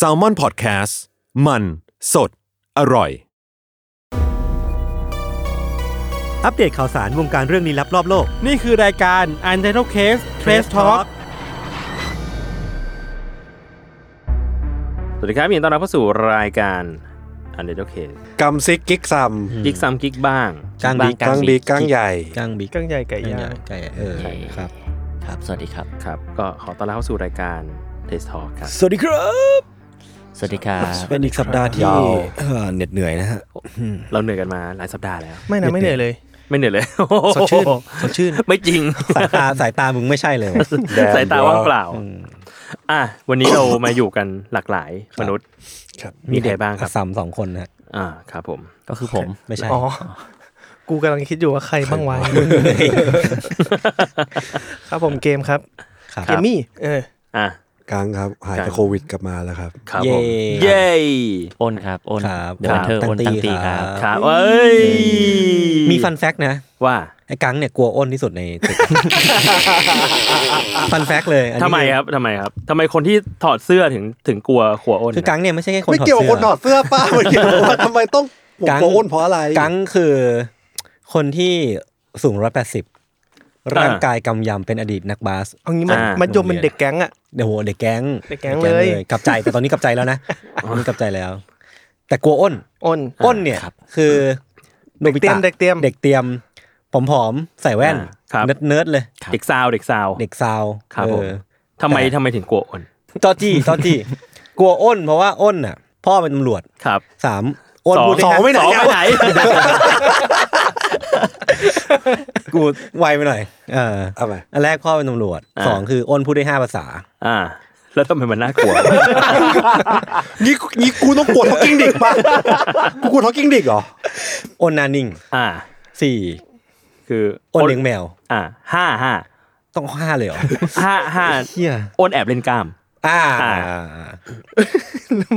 S a l m o n PODCAST มัน สด อร่อย อัปเดตข่าวสารวงการเรื่องลี้ลับรอบโลก นี่คือรายการ u n t i t l e Case Trace Talk สวัสดีครับยินดีต้อนรับเข้าสู่รายการ u n t i t l e Case กัมซิกกิ๊กซัมกิ๊กซัมกิ๊กบ้างก้างบิ๊กกังบีกังใหญ่ก้างบิ๊กกังใหญ่ไก่ย่างไก่เออครับ ครับ สวัสดีครับ ครับ ก็ขอต้อนรับเข้าสู่รายการ Trace Talk ครับ สวัสดีครับ สวัสดีครับเป็นอีกสัปดาห์ที่เอ่อเหน็ดเหนื่อยนะฮะ เราเหนื่อยกันมาหลายสัปดาห์แล้ว ไม่นะไม่เหนื่อยเลย ไม่เหนื่อยเลยสดชื่น สดชื่น ไม่จริง สายตาสายตามึงไม่ใช่เลย สายตาว่างเปล่าอืมอะ วันนี้เรา มาอยู่กันหลากหลายมนุษย์ ครับมีใครบ้างครับ สามสองคนนะฮะอ่าครับผม ก็คือผมไม่ใช่ อ๋อ กูกำลังคิดอยู่ว่าใครบ้างวะครับผมเกมครับ ครับ เกมมี่ เออ อะ กังครับ หายกัจากงโควิดกลับมาแล้วครับ ครับเย้ผมเย้อ้นครับอ้นครับเดอะเทอร์ครับอ้นตั้งตีครับครับเอ้ยมีฟันแฟกนะว่าไอ้กังเนี่ยกลัวอ้นที่สุดในตึกฟันแฟกเลยอันนี้ทำไมครับทำไมครับทำไมคนที่ถอดเสื้อถึงถึงกลัวขัวอ้นคือกังเนี่ยไม่ใช่แค่คนไม่ถอดเกี่ยวกับเสื้คนถอดเสื้อป้าไม่เกี่ยวว่าทำไมต้องผมกังโกอ้วนเพราะอะไรกังคือ คนที่สูงร้อยแปดสิบ ร่างกายกำยำเป็นอดีตนักบาสเอางี้มันอ่ามัมันยมเป็นเด็กแก๊งอะเดี๋ยวโหเด็กแก๊งเด็กแก๊งเลยกลับใจแต่ตอนนี้กลับใจแล้วนะตอนนี้กลับใจแล้ว แต่กลัวอ้นอ้นอ้นเนี่ยคือโนบิเด็กเตรียตะมเด็กเตรียมเด็กเตรียมผอมๆใส่แว่นอ่าครับเนิร์ดเนิร์ดเลยเด็กซาวเด็กซาวเด็กซาวครับเอผมอทำไมแต่ทำไมถึงกลัวอ้นจอจี้จอจี้กลัวอ้น เพราะว่าอ้นน่ะ พ่อเป็นตำรวจครับสามอ้นสองพูดได้สองห้าไม่ไหนสองไปไหน กูไวไปหน่อยเออเอาไปอันแรกพ่อเป็นตำรวจอ่าสองคืออ้นพูดได้ห้าภาษา อ่า แล้วทำไมมันน่ากลัว นี่นี่กูต้องกดท็อกกิ้งดิกป่ะกูกดท็อกกิ้งดิกเหรออ้นหนานิ่งอ่า สี่คืออ้นเลี้ยงแมว อ่าห้าห้าต้องห้าเลยเหรอห้าห้าเฮียอ้นแอบเล่นกล้าม อ่าอ่า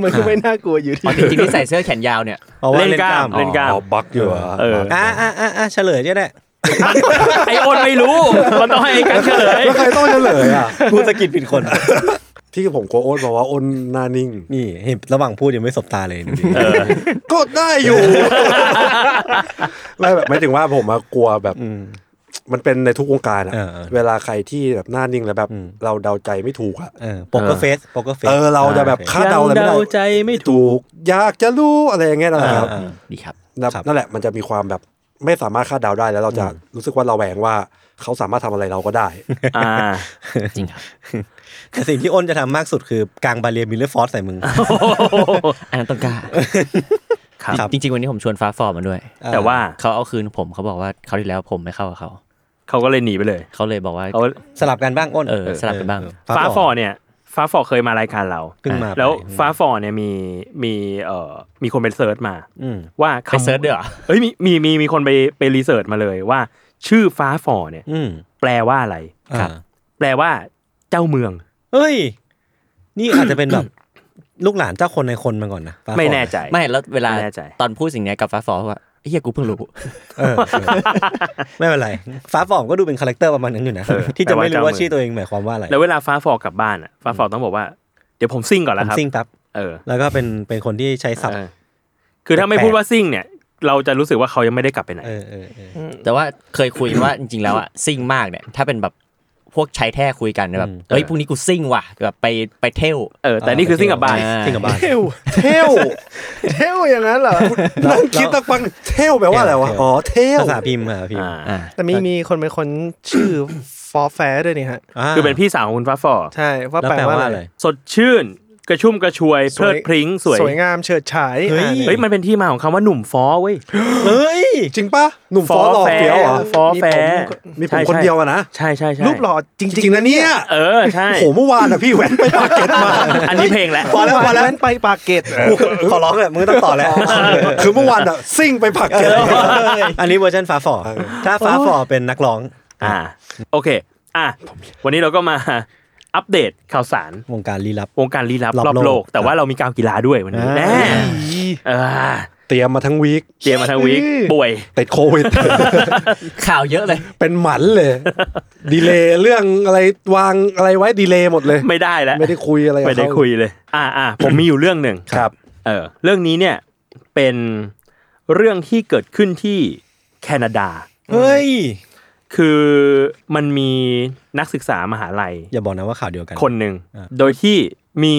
มันก็ไม่น่ากลัวอยู่ดีอ๋อจริงๆที่ใส่เสื้อแขนยาวเนี่ยเพราะว่าเล่นเล่นกกล้าล้ามมเล่นกล้ามอ๋อบักอยู่เหรอเอออ่าอ่าอ่าอ่าเฉลยก็ได้ไออ้นไม่รู้มันต้องให้กันเฉลยแล้วใครต้องเฉลยอะกูสะกิดผิดคนที่ผมกลัวอ้นเพราะว่าอ้นหน้านิ่งนี่เห็นระหว่างพูดยังไม่สบตาเลยดูดิเออก็ได้อยู่ไม่แบบไม่ถึงว่าผมอะกลัวแบบอื มมันเป็นในทุกวงการอะเออเออ เวลาใครที่แบบหน้านิ่งแล้วแบบอืมเราเดาใจไม่ถูกอะเออ poker face poker face เออเราจะแบบคาดเดาอะไรไม่ยังได้เดาใจไม่ถูถูกกอยากจะรู้อะไรอย่างเงี้ยนะครับอ่าดีครับนั่นครับนั่นแหละมันจะมีความแบบไม่สามารถคาดเดาได้แล้วเราจะรู้สึกว่าเราแหวงว่าเขาสามารถทำอะไรเราก็ได้ อ่า จริงครับ แต่สิ่งที่อ้นจะทำมากสุดคือกาง barrier Mirror Force ใส่มึง อันนั้นต้องกล้าครับ จริงๆ วันนี้ผมชวนฟ้าฟอร์มมาด้วย แต่ว่าเขาเอาคืนผมเขาบอกว่าคราวที่แล้วผมไม่เข้ากับเขา เขาก็เลยหนีไปเลย เขาเลยบอกว่าเขาสลับกันบ้างอ้นเออสลับกันบ้าง ฟ้าฟอเนี่ย ฟ้าฟอเคยมารายการเราเพิ่งมาแล้วไปฟ้าฟอเนี่ยมีมีเอ่อมีคนไป search มาอืมว่าไป search ด้วยเหรอเอ้ยมีมีมีมีคนไปไป research มาเลยว่า ชื่อฟ้าฟอเนี่ยอืมแปลว่าอะไรครับ แปลว่า เจ้าเมืองเฮ้ย นี่อาจจะเป็นแบบลูกหลานเจ้าคนในคนมาก่อนนะฟ้าฟอไม่แน่ใจ ไม่แล้วเวลาไม่แน่ใจตอนพูดสิ่งเนี้ยกับฟ้าฟอร์ว่า เฮียกูเพิ่งรู้เออเออไม่เป็นไร ฟ้าฟอก็ดูเป็น character ประมาณนั้นอยู่นะเออที่จะไม่รู้ว่าแต่ว่าเจ้ามือชื่อตัวเองหมายความว่าอะไรแล้วเวลาฟ้าฟอกลับบ้านอะฟ้าฟอต้องบอกว่าเดี๋ยวผมซิ่งก่อนแล้วครับผมซิ่งแป๊บเออ แล้วก็เป็นเป็นคนที่ใช้ศัพท์เออคือถ้าไม่แปลกๆพูดว่าซิ่งเนี่ยเราจะรู้สึกว่าเขายังไม่ได้กลับไปไหนเออเออเออแต่ว่าเคยคุยว่าจริงๆแล้วอะซิ่งมากเนี่ย ถ้าเป็นแบบ พวกชายแท้คุยกันแบบเฮ้ยพรุ่งนี้กูซิ่งว่ะแบบไปไปเที่ยวเออแต่นี่คือซิ่งกับบายอ่าซิ่งกับบ้านเทวเทวเทวอย่างนั้นเหรอนั่งคิดตักฟังเทลแปลว่าอะไรวะอ๋อเทลภาษาพิมพ์ภาษาพิมพ์อ่าอ่าแต่มีมีคนเป็นคนชื่อฟอแฟร์ด้วยนี่ฮะาคือเป็นพี่สาวของคุณฟ้าฟอร์ใช่ว่าแล้วแปลแปลว่าว่าอะอะไรไรสดชื่น กระชุ่มกระชวยเพลิดพริ้งสวยสวยงามเฉิดฉายเฮ้ยอ่าเฮ้ยมันเป็นที่มาของคำว่าหนุ่มฟอเว้ยเฮ้ยจริงปะหนุ่มฟอหล่อเฟี้ยวเหรอฟอแฟร์มีผมคนเดียวอะนะใช่ใช่ใช่รูปหล่อจริงจริงๆนะเนี่ยเออใช่โหเมื่อวานอะพี่แว้นไปปากเกร็ดมาอันนี้เพลงแหละพอแล้วพอแล้วเนไปปากเกร็ดขอร้องเลยมึงต้องต่อแล้วคือเมื่อวานอะซิ่งไปปากเกร็ดอันนี้เวอร์ชันฟ้าฝ่อถ้าฟ้าฝ่อเป็นนักร้องอ่าโอเคอะวันนี้เราก็มา อัปเดตข่าวสารวงการลี้ลับ วงการลี้ลับรอบรอบโลกโลก แต่ว่าเรามีการกีฬาด้วยวันนี้อ่าแน่เออเตรียมมาทั้งวีคเตรียมมาทั้งวีคป่วยติดโควิด ข่าวเยอะเลย เป็นหมันเลย ดีเลย์เรื่องอะไรวางอะไรไว้ดีเลย์หมดเลย ไม่ได้แล้วไม่ได้คุยอะไรกับไม่ได้เขาคุยเลย อ่าอ่าผมมีอยู่เรื่องหนึ่งครับ เออเรื่องนี้เนี่ยเป็นเรื่องที่เกิดขึ้นที่แคนาดา เฮ้ย คือมันมีนักศึกษามหาลัย อย่าบอกนะว่าข่าวเดียวกัน คนหนึ่งอ่าโดยที่มี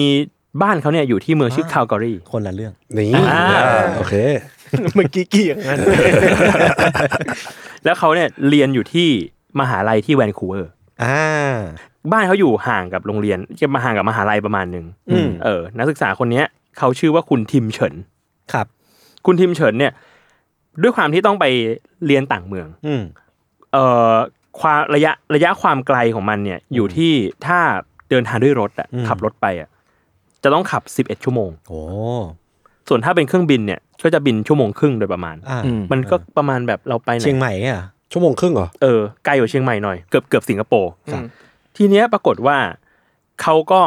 บ้านเขาเนี่ยอยู่ที่เมืองชื่อคาลการีคนละเรื่องนี่อ่าโอเคเมื่อกี้กี่อย่างนั้นแล้วเขาเนี่ยเรียนอยู่ที่มหาลัยที่แวนคูเวอร์อ่าบ้านเขาอยู่ห่างกับโรงเรียนจะมาห่างกับมหาลัยประมาณหนึ่งอืมเออ นักศึกษาคนเนี้ยเขาชื่อว่าคุณทิมเฉินครับ คุณทิมเฉินเนี่ย ด้วยความที่ต้องไปเรียนต่างเมือง อืม เอ่อความระยะระยะความไกลของมันเนี่ยอยู่ที่ถ้าเดินทางด้วยรถอะอืมขับรถไปอะจะต้องขับ11ชั่วโมงโอ้ส่วนถ้าเป็นเครื่องบินเนี่ยก็จะบินชั่วโมงครึ่งโดยประมาณอ่าอืมมันก็ประมาณแบบเราไปไหนเชียงใหม่อะชั่วโมงครึ่งเหรอเออไกลกว่าเชียงใหม่หน่อยเกือบเกือบสิงคโปร์ครับทีเนี้ยปรากฏว่าเขาก็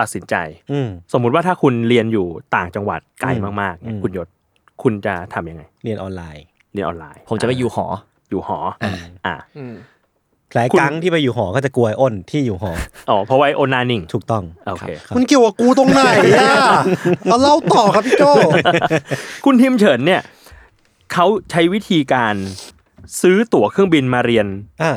ตัดสินใจอืมสมมุติว่าถ้าคุณเรียนอยู่ต่างจังหวัดไกลอืมมากๆเนี่ยอืมคุณยศคุณจะทำยังไง เรียนออนไลน์ เรียนออนไลน์ ผมจะไปอยู่หอ อยู่หอ อ่าอ่าอืมหลายคุณกังที่ไปอยู่หอก็จะกลัวไอ้อ้นที่อยู่หอ อ๋อ เพราะว่าไอ้โอนานิ่ง ถูกต้อง โอเครับมันเกี่ยวกับกูตรงไหนอะเอาเล่าต่อครับพี่โจคุณทิมเฉินเนี่ยเขาใช้วิธีการ ซื้อตั๋วเครื่องบินมาเรียนอ่า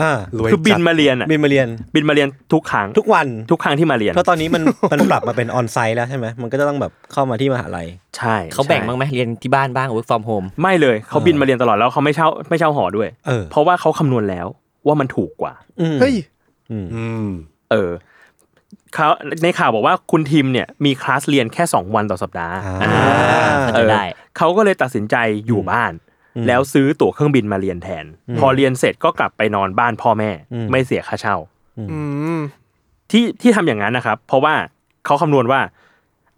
อ่ารวยคือบินจัดมาเรียนอะบินมาเรียนบินมาเรียนทุกครั้งทุกวันทุกครั้งที่มาเรียนเพราะตอนนี้มันมันปรับมาเป็นออนไซต์แล้วใช่ไหมมันก็จะต้องแบบเข้ามาที่มหาลัยใช่เขาแบ่งใช่บ้างไหมเรียนที่บ้านบ้าง work from home ไม่เลยเขาบินมาเรียนตลอดแล้วเขาไม่เช่าไม่เช่าหอด้วยเออเพราะว่าเขาคำนวณแล้วว่ามันถูกกว่าอืมเฮ้ยอืมอืมเออเขาในข่าวบอกว่าคุณทิมเนี่ยมีคลาสเรียนแค่ 2 วันต่อสัปดาห์อ่าเข้าเอใจอได้เขาก็เลยตัดสินใจอยู่บ้านอืม แล้วซื้อตั๋วเครื่องบินมาเรียนแทน พอเรียนเสร็จก็กลับไปนอนบ้านพ่อแม่อืมไม่เสียค่าเช่าอืมที่ที่ทำอย่างนั้นนะครับ เพราะว่าเขาคำนวณว่า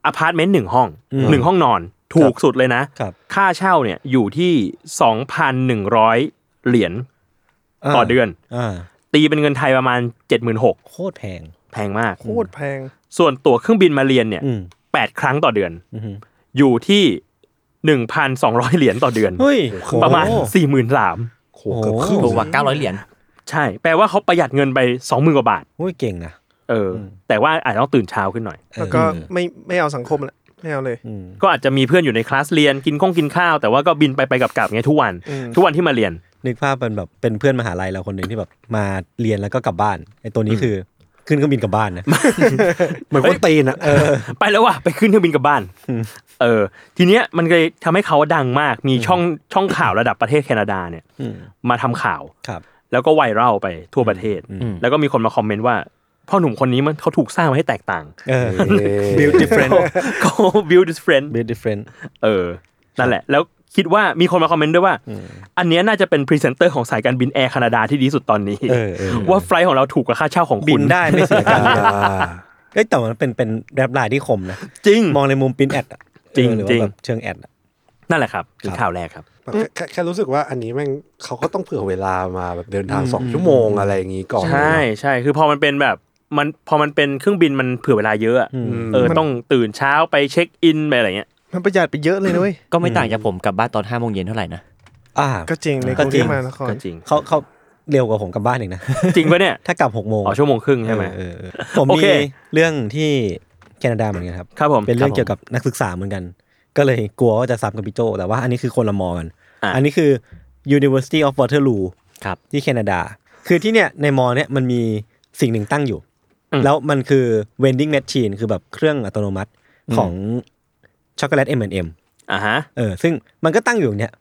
อพาร์ตเมนต์หนึ่งห้องหนึ่งห้องนอนถูกสุดเลยนะครับค่าเช่าเนี่ยอยู่ที่สองพันหนึ่งร้อยเหรียญต่อเดือนอ่าตีเป็นเงินไทยประมาณเจ็ดหมื่นหกโคตรแพง แพงมากโคตรแพง ส่วนตั๋วเครื่องบินมาเรียนเนี่ยอืมแปดครั้งต่อเดือนอืมอยู่ที่ หนึ่งพันสองร้อยเหรียญต่อเดือน เฮ้ยประมาณโอ้สี่หมื่นสามโหเกือบครึ่งถูกกว่า900 เหรียญใช่ แปลว่าเขาประหยัดเงินไปสองหมื่นกว่าบาท โอ้ยเก่งนะเอออ แต่ว่าอาจจะต้องตื่นเช้าขึ้นหน่อย แล้วก็ไม่ไม่เอาสังคมละไม่เอาเลยอืมก็อาจจะมีเพื่อนอยู่ในคลาสเรียนกินข้องกินข้าว แต่ว่าก็บินไปไปกลับกลับๆไงทุกวันอืมทุกวันที่มาเรียนนึกภาพเป็นแบบเป็นเพื่อนมหาลัยเราคนหนึ่งที่แบบมาเรียนแล้วก็กลับบ้านไอ้ตัวนี้คือ ขึ้นเครื่องบินกลับบ้านนะ เหมือนคนตีนอะไปแล้วว่ะไปขึ้นเครื่องบินกลับบ้าน เออ ทีเนี้ยมันเลยทำให้เขาดังมาก มีช่องช่องข่าวระดับประเทศแคนาดาเนี่ยอืมมาทำข่าว ครับ แล้วก็ viral ไปทั่วประเทศอืมแล้วก็มีคนมา comment ว่าพ่อหนุ่มคนนี้มันเขาถูกสร้างมาให้แตกต่าง เออ build different ก็ build this friend build different เออ นั่นแหละ แล้ว คิดว่ามีคนมา comment ด้วยว่า อันเนี้ยน่าจะเป็นพรีเซนเตอร์ของสายการบินแอร์แคนาดาที่ดีที่สุดตอนนี้เออเออว่า flight ของเราถูกกว่าค่าเช่าของบิคุณนได้ไม่เสียการเงินอ่าเอ้ยแต่มันเป็นเป็น tagline ที่คมนะจริงมองในมุม print ad อะจริงเออหรือจริว่างแบบเชิง ad อะนั่นแหละครับคือข่าวแรกครับแค่แค่แค่รู้สึกว่าอันนี้แม่งเขาก็ต้องเผื่อเวลามาแบบเดินทางสองชั่วโมงอะไรอย่างงี้ก่อนใช่ใช่คือพอมันเป็นแบบมันพอมันเป็นเครื่องบินมันเผื่อเวลาเยอะอะอืมเออต้องตื่นเช้าไป check in ไปอะไรเงี้ย มันประหยัดไปเยอะเลยนะเว้ยก็ไม่ต่างจากผมกลับบ้านตอน5โมงเย็นเท่าไหร่นะ อ่า ก็จริงในกก็รุงจเทริพงมหานครก็จริง เขาเขาเร็วกว่าผมกลับบ้านอีกนะ จริงปะเนี่ย ถ้ากลับหกโมงอ๋อชั่วโมงครึ่งใช่ไหมเออเออเออผมโอมีเคเรื่องที่แคนาดาเหมือนกันครับครับผมเป็นเรื่องคบผมเกี่ยวกับนักศึกษาเหมือนกัน ก็เลยกลัวว่าจะซ้ำกับพี่โจแต่ว่าอันนี้คือคนละมอกันอะอันนี้คือ University of Waterloo ครับที่แคนาดา คือที่เนี่ยในมอเนี่ยมันมีสิ่งหนึ่งตั้งอยู่อืมแล้วมันคือ vending machine คือแบบเครื่องอัตโนมัติของ ช็อกโกแลต M&M อ่าฮะเออซึ่งมันก็ตั้งอยู่อย่างเนี้ย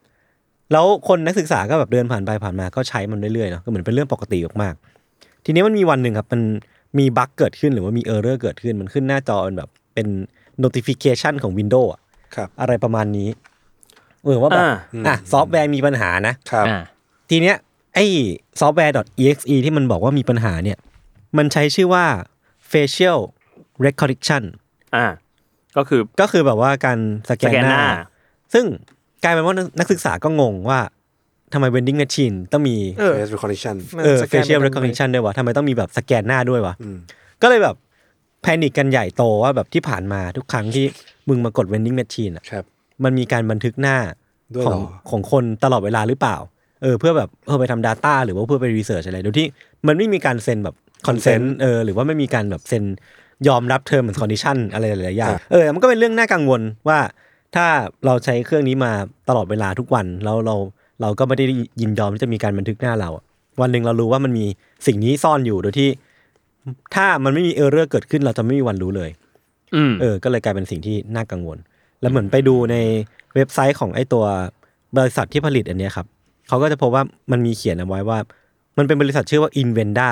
แล้วคนนักศึกษาก็แบบเดินผ่านไปผ่านมาก็ใช้มันเรื่อยๆเนาะก็เหมือนเป็นเรื่องปกติมากๆทีนี้มันมีวันหนึ่งครับมันมี bug เกิดขึ้นหรือว่ามี error เกิดขึ้นมันขึ้นหน้าจอเป็นแบบเป็น notification ของ Windows อะครับอะไรประมาณนี้เออว่าแบบอ่าอะซอฟต์แวร์มีปัญหานะครับอ่าทีเนี้ยไอ้ซอฟต์แวร์ .exe ที่มันบอกว่ามีปัญหาเนี่ย มันใช้ชื่อว่า facial recognition อ่า ก็คือก็คือแบบว่าการสแกสนแกนหหน้าน้า ซึ่งกลายเป็นว่านักศึกษาก็งงว่าทำไม vending machine ต้องมีเออ face recognition มันเออสแกน facial มัน recognition ด้วยวะทำไมต้องมีแบบสแกนหน้าด้วยวะอืมก็เลยแบบ panic กันใหญ่โตว่าแบบที่ผ่านมาทุกครั้งที่มึงมากด vending machine อะครับมันมีการบันทึกหน้าด้วยขเหอรงอของคนตลอดเวลาหรือเปล่า เออ เพื่อแบบเพื่อไปทำ Data หรือว่าเพื่อไป research อะไรโดยที่มันไม่มีการเซ็นแบบคอนเซน consent ต์เออหรือว่าไม่มีการแบบเซ็น ยอมรับ term and condition อะไรหลายๆอย่างครับเออมันก็เป็นเรื่องน่ากังวลว่า ถ้าเราใช้เครื่องนี้มาตลอดเวลาทุกวันแล้วเราเราก็ไม่ได้ยินยอมที่จะมีการบันทึกหน้าเราอะวันหนึ่งเรารู้ว่ามันมีสิ่งนี้ซ่อนอยู่โดยที่ ถ้ามันไม่มี error เกิดขึ้นเราจะไม่มีวันรู้เลยอืมเออ ก็เลยกลายเป็นสิ่งที่น่ากังวล แล้วเหมือนไปดูในเว็บไซต์ของไอ้ตัวบริษัทที่ผลิตอันเนี้ยครับเขาก็จะพบว่ามันมีเขียนเอาไว้ว่า มันเป็นบริษัทชื่อว่า Invenda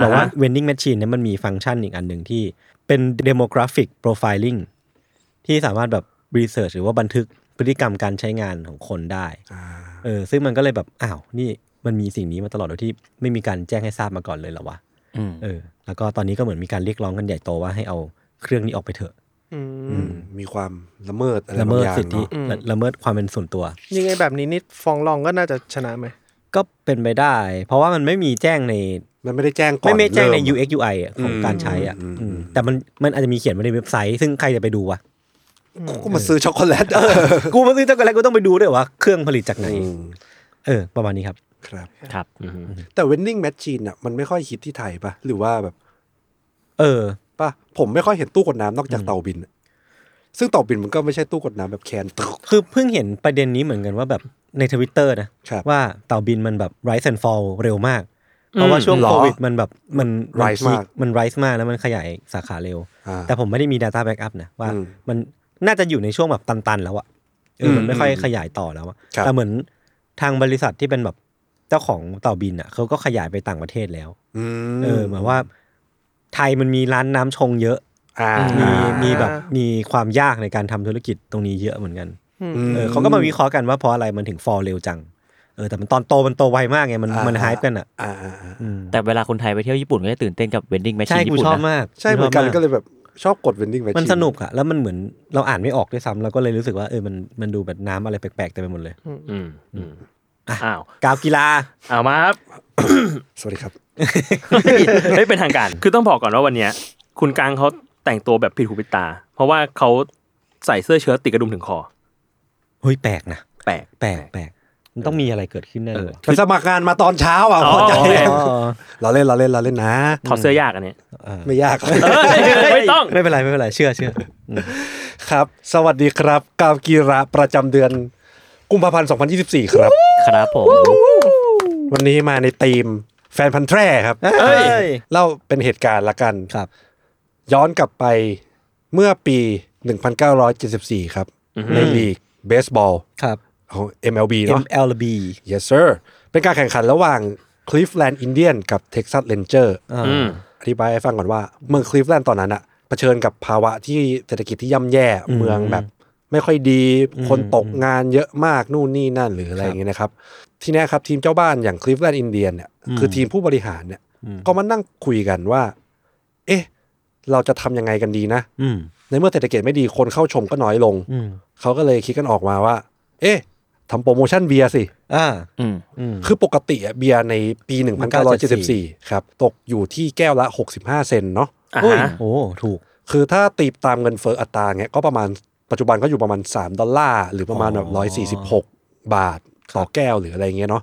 บอกว่า vending machine เนี่ยมันมีฟังก์ชันอีกอันหนึ่งที่เป็น demographic profiling ที่สามารถแบบ research หรือว่าบันทึกพฤติกรรมการใช้งานของคนได้เออซึ่งมันก็เลยแบบอ้าวนี่มันมีสิ่งนี้มาตลอดโดยที่ไม่มีการแจ้งให้ทราบมาก่อนเลยเหรอวะอืมเออ แล้วก็ตอนนี้ก็เหมือนมีการเรียกร้องกันใหญ่โตว่าให้เอาเครื่องนี้ออกไปเถอะอืมอืมมีความละเมิดอะไรละบาเมิงดอย่างสิทธิเนาะละละเมิดความเป็นส่วนตัว ยังไงแบบนี้นิดฟ้องร้องก็น่าจะชนะไหมก็เป็นไปได้ เพราะว่ามันไม่มีแจ้งใน มันไม่ได้แจ้งก่อนไม่ไม่แจ้งในเริ่ม UX UI อะของอืมการใช้อะอืมอืมแต่มันมันอาจจะมีเขียนไว้ในเว็บไซต์ ซึ่งใครจะไปดูวะก็มาซื้อช็อกโกแลตกูมาซื้อช็อกโกแลตกูต้องไปดูด้วยว่าเครื่องผลิตจากไหนอืมเออ ประมาณนี้ครับครับครับแต่ vending machine อะมันไม่ค่อยฮิตที่ไทยปะหรือว่าแบบ เออปะผมไม่ค่อยเห็นตู้กดน้ำนอกจากเตาบินอะซึ่งเตาบินมันก็ไม่ใช่ตู้กดน้ำแบบแคนตึกคือเพิ่งเห็นประเด็นนี้เหมือนกันว่าแบบในทวิตเตอร์นะครับว่าเต่าบินมันแบบ rise and fall เร็วมาก เพราะว่าช่วงหรอโควิดมันแบบมัน Rise พีคมากมัน rise มากแล้วมันขยายสาขาเร็วอ่าแต่ผมไม่ได้มี Data Backup นะว่าอืมมันน่าจะอยู่ในช่วงแบบตันๆ แล้วอะเอออมมันไม่ค่อยอืมขยายต่อแล้วอะครับแต่เหมือนทางบริษัทที่เป็นแบบเจ้าของเต่าบินอะเขาก็ขยายไปต่างประเทศแล้วอืมเออเหมือนว่า ไทยมันมีร้านน้ำชงเยอะอ่ามีมีแบบมีความยากในการทำธุรกิจตรงนี้เยอะเหมือนกันมเออเขาก็มาวิเคราะห์กันว่าเพราะอะไรมันถึงฟอลเร็วจัง เออแต่มันตอนโตมันโตไวมากไงมันอ่ามันไฮป์กันอะอ่าอ่าอ่าอืมแต่เวลาคนไทยไปเที่ยวญี่ปุ่นก็จะตื่นเต้นกับ vending ใช่ machine ญี่กูปุ่นชอบนะมากใช่เหมือนกันชบาก็เลยแบบชอบกด vending machine มันสนุกอะแล้วมันเหมือนเราอ่านไม่ออกด้วยซ้ำเราก็เลยรู้สึกว่าเออมันมันดูแบบน้ำอะไรแปลกๆเต็มไปหมดเลย อืมอืมอ้าวกาวกีฬาเอามาครับสวัสดีครับไม่เป็นทางการคือต้องบอกก่อนว่าวันเนี้ย คุณกังเขาแต่งตัวแบบผิดหูผิดตา เพราะว่าเขาใส่เสื้อเชิ้ตติดกระดุมถึงคอเฮ้ยแปลกนะแปลกแปลกแปลก มันต้องมีอะไรเกิดขึ้นแน่เลยไปสมัครงานมาตอนเช้าอะอ๋อพอใจอ๋อเราเล่นเราเล่นเราเล่นนะถอดเสื้อยากอันเนี้ยเออไม่ยากไม่ต้องไม่เป็นไรไม่เป็นไรเชื่อเชื่ออืมครับ สวัสดีครับกาวกีฬาประจำเดือนกุมภาพันธ์2024 ครับ ครับผม วันนี้มาในธีมแฟนพันธุ์แท้ครับเอ้ยเล่าเป็นเหตุการณ์ละกันครับ ย้อนกลับไปเมื่อปี 1974 ครับ ในลีกเบสบอลครับ ของ MLB เนาะ MLB yes sir เป็นการแข่งขันระหว่าง Cleveland Indian กับ Texas Ranger อ่าอืมอธิบายให้ฟังก่อนว่า เมืองคลีฟแลนด์ตอนนั้นอะเผชิญกับภาวะที่เศรษฐกิจที่ย่ำแย่เมืองแบบไม่ค่อยดี คนตกงานเยอะมากนู่นนี่นั่นหรืออะไรอย่างเงี้ยนะครับ ทีเนี้ยครับทีมเจ้าบ้านอย่างคลีฟแลนด์อินเดียเนี่ยคือทีมผู้บริหารเนี่ยก็มานั่งคุยกันว่า เอ๊ะ เราจะทำยังไงกันดีนะอืมในเมื่อเศรษฐกิจไม่ดีคนเข้าชมก็น้อยลงอืมเขาก็เลยคิดกันออกมาว่า เอ๊ะ ทำโปรโมชั่นเบียร์สิ อ่า อืมอืม คือปกติอะเบียร์ในปี 1974 ครับ ตกอยู่ที่แก้วละ 65 เซนเนาะ อ่าโอ้ยฮะโอ้ถูก คือถ้าตีตามเงินเฟ้ออัตราเงี้ยก็ประมาณปัจจุบันก็อยู่ประมาณ 3 ดอลลาร์ หรือประมาณแบบ 146 บาท ต่อแก้วหรืออะไรเงี้ยเนาะ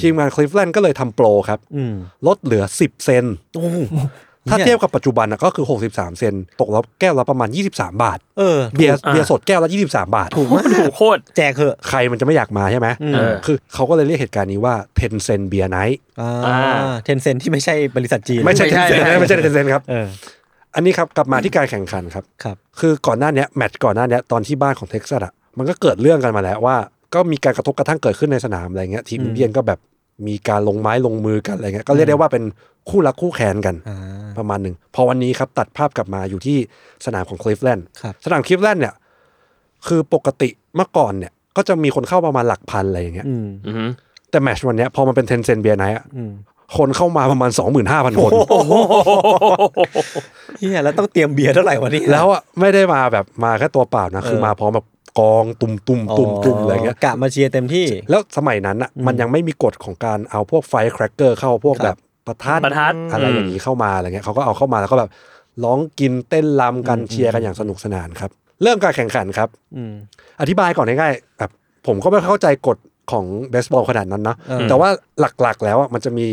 ทีมงานคลิฟแลนด์ก็เลยทำโปรครับ อืมลดเหลือ 10 เซน โอ้ ถ้าเนี่ยเทียบกับปัจจุบันอะก็คือ 63 เซนตกแล้วแก้วละประมาณ 23 บาท เออเบียร์อ่าเบียร์สดแก้วละ 23 บาท ถูกมากถูกโคตรแจกเหอะใครมันจะไม่อยากมาใช่ไหมอืมเออคือเขาก็เลยเรียกเหตุการณ์นี้ว่า Ten Cent Beer Night อ่าอ่า Ten Cent ที่ไม่ใช่บริษัทจีนไม่ใช่ไม่เทใช่นเซนนะไม่ใช่ Tencent ครับเอออันนี้ครับกลับมาที่การแข่งขันครับครับ คือก่อนหน้าเนี้ยแมตช์ก่อนหน้าเนี้ยตอนที่บ้านของเท็กซัสอะมันก็เกิดเรื่องกันมาแล้วว่า ก็มีการกระทบกระทั่งเกิดขึ้นในสนามอะไรเงี้ยทีมอินเดียนก็แบบ มีการลงไม้ลงมือกันอะไรเงี้ยก็เรียกได้ว่าเป็นคู่รักคู่แค้นกันอ่าประมาณหนึ่งพอวันนี้ครับตัดภาพกลับมาอยู่ที่สนามของคลิฟแลนด์ครับสนามคลิฟแลนด์เนี่ยคือปกติเมื่อก่อนเนี่ย ก็จะมีคนเข้าประมาณหลักพันอะไรอย่างเงี้ยอืมอือหือแต่แมตช์วันเนี้ยพอมันเป็น Ten Cent Beer Night อะอืมคนเข้ามาประมาณ25,000คนเหี้ยแล้วต้องเตรียมเบียร์เท่าไหร่วะนี่แล้วอะไม่ได้มาแบบมาแค่ตัวเปล่านะ คือมาพร้อมแบบ กองตุ่มตุ่มตุ่มตุ่มอะไรเงี้ยกะมาเชียร์เต็มที่ แล้วสมัยนั้นอะมันยังไม่มีกฎของการเอาพวก firecracker เข้าพวกครับแบบประทัดประทัดอะไรอย่างนี้เข้ามาอะไรเงี้ยเขาก็เอาเข้ามาแล้วก็แบบร้องกินเต้นรำกันเชียร์กันอย่างสนุกสนานครับ เริ่มการแข่งขันครับอืมอธิบายก่อนง่ายๆแบบผมก็ไม่เข้าใจกฎของเบสบอลขนาดนั้นนะเออแต่ว่าหลักๆแล้วอะมันจะมี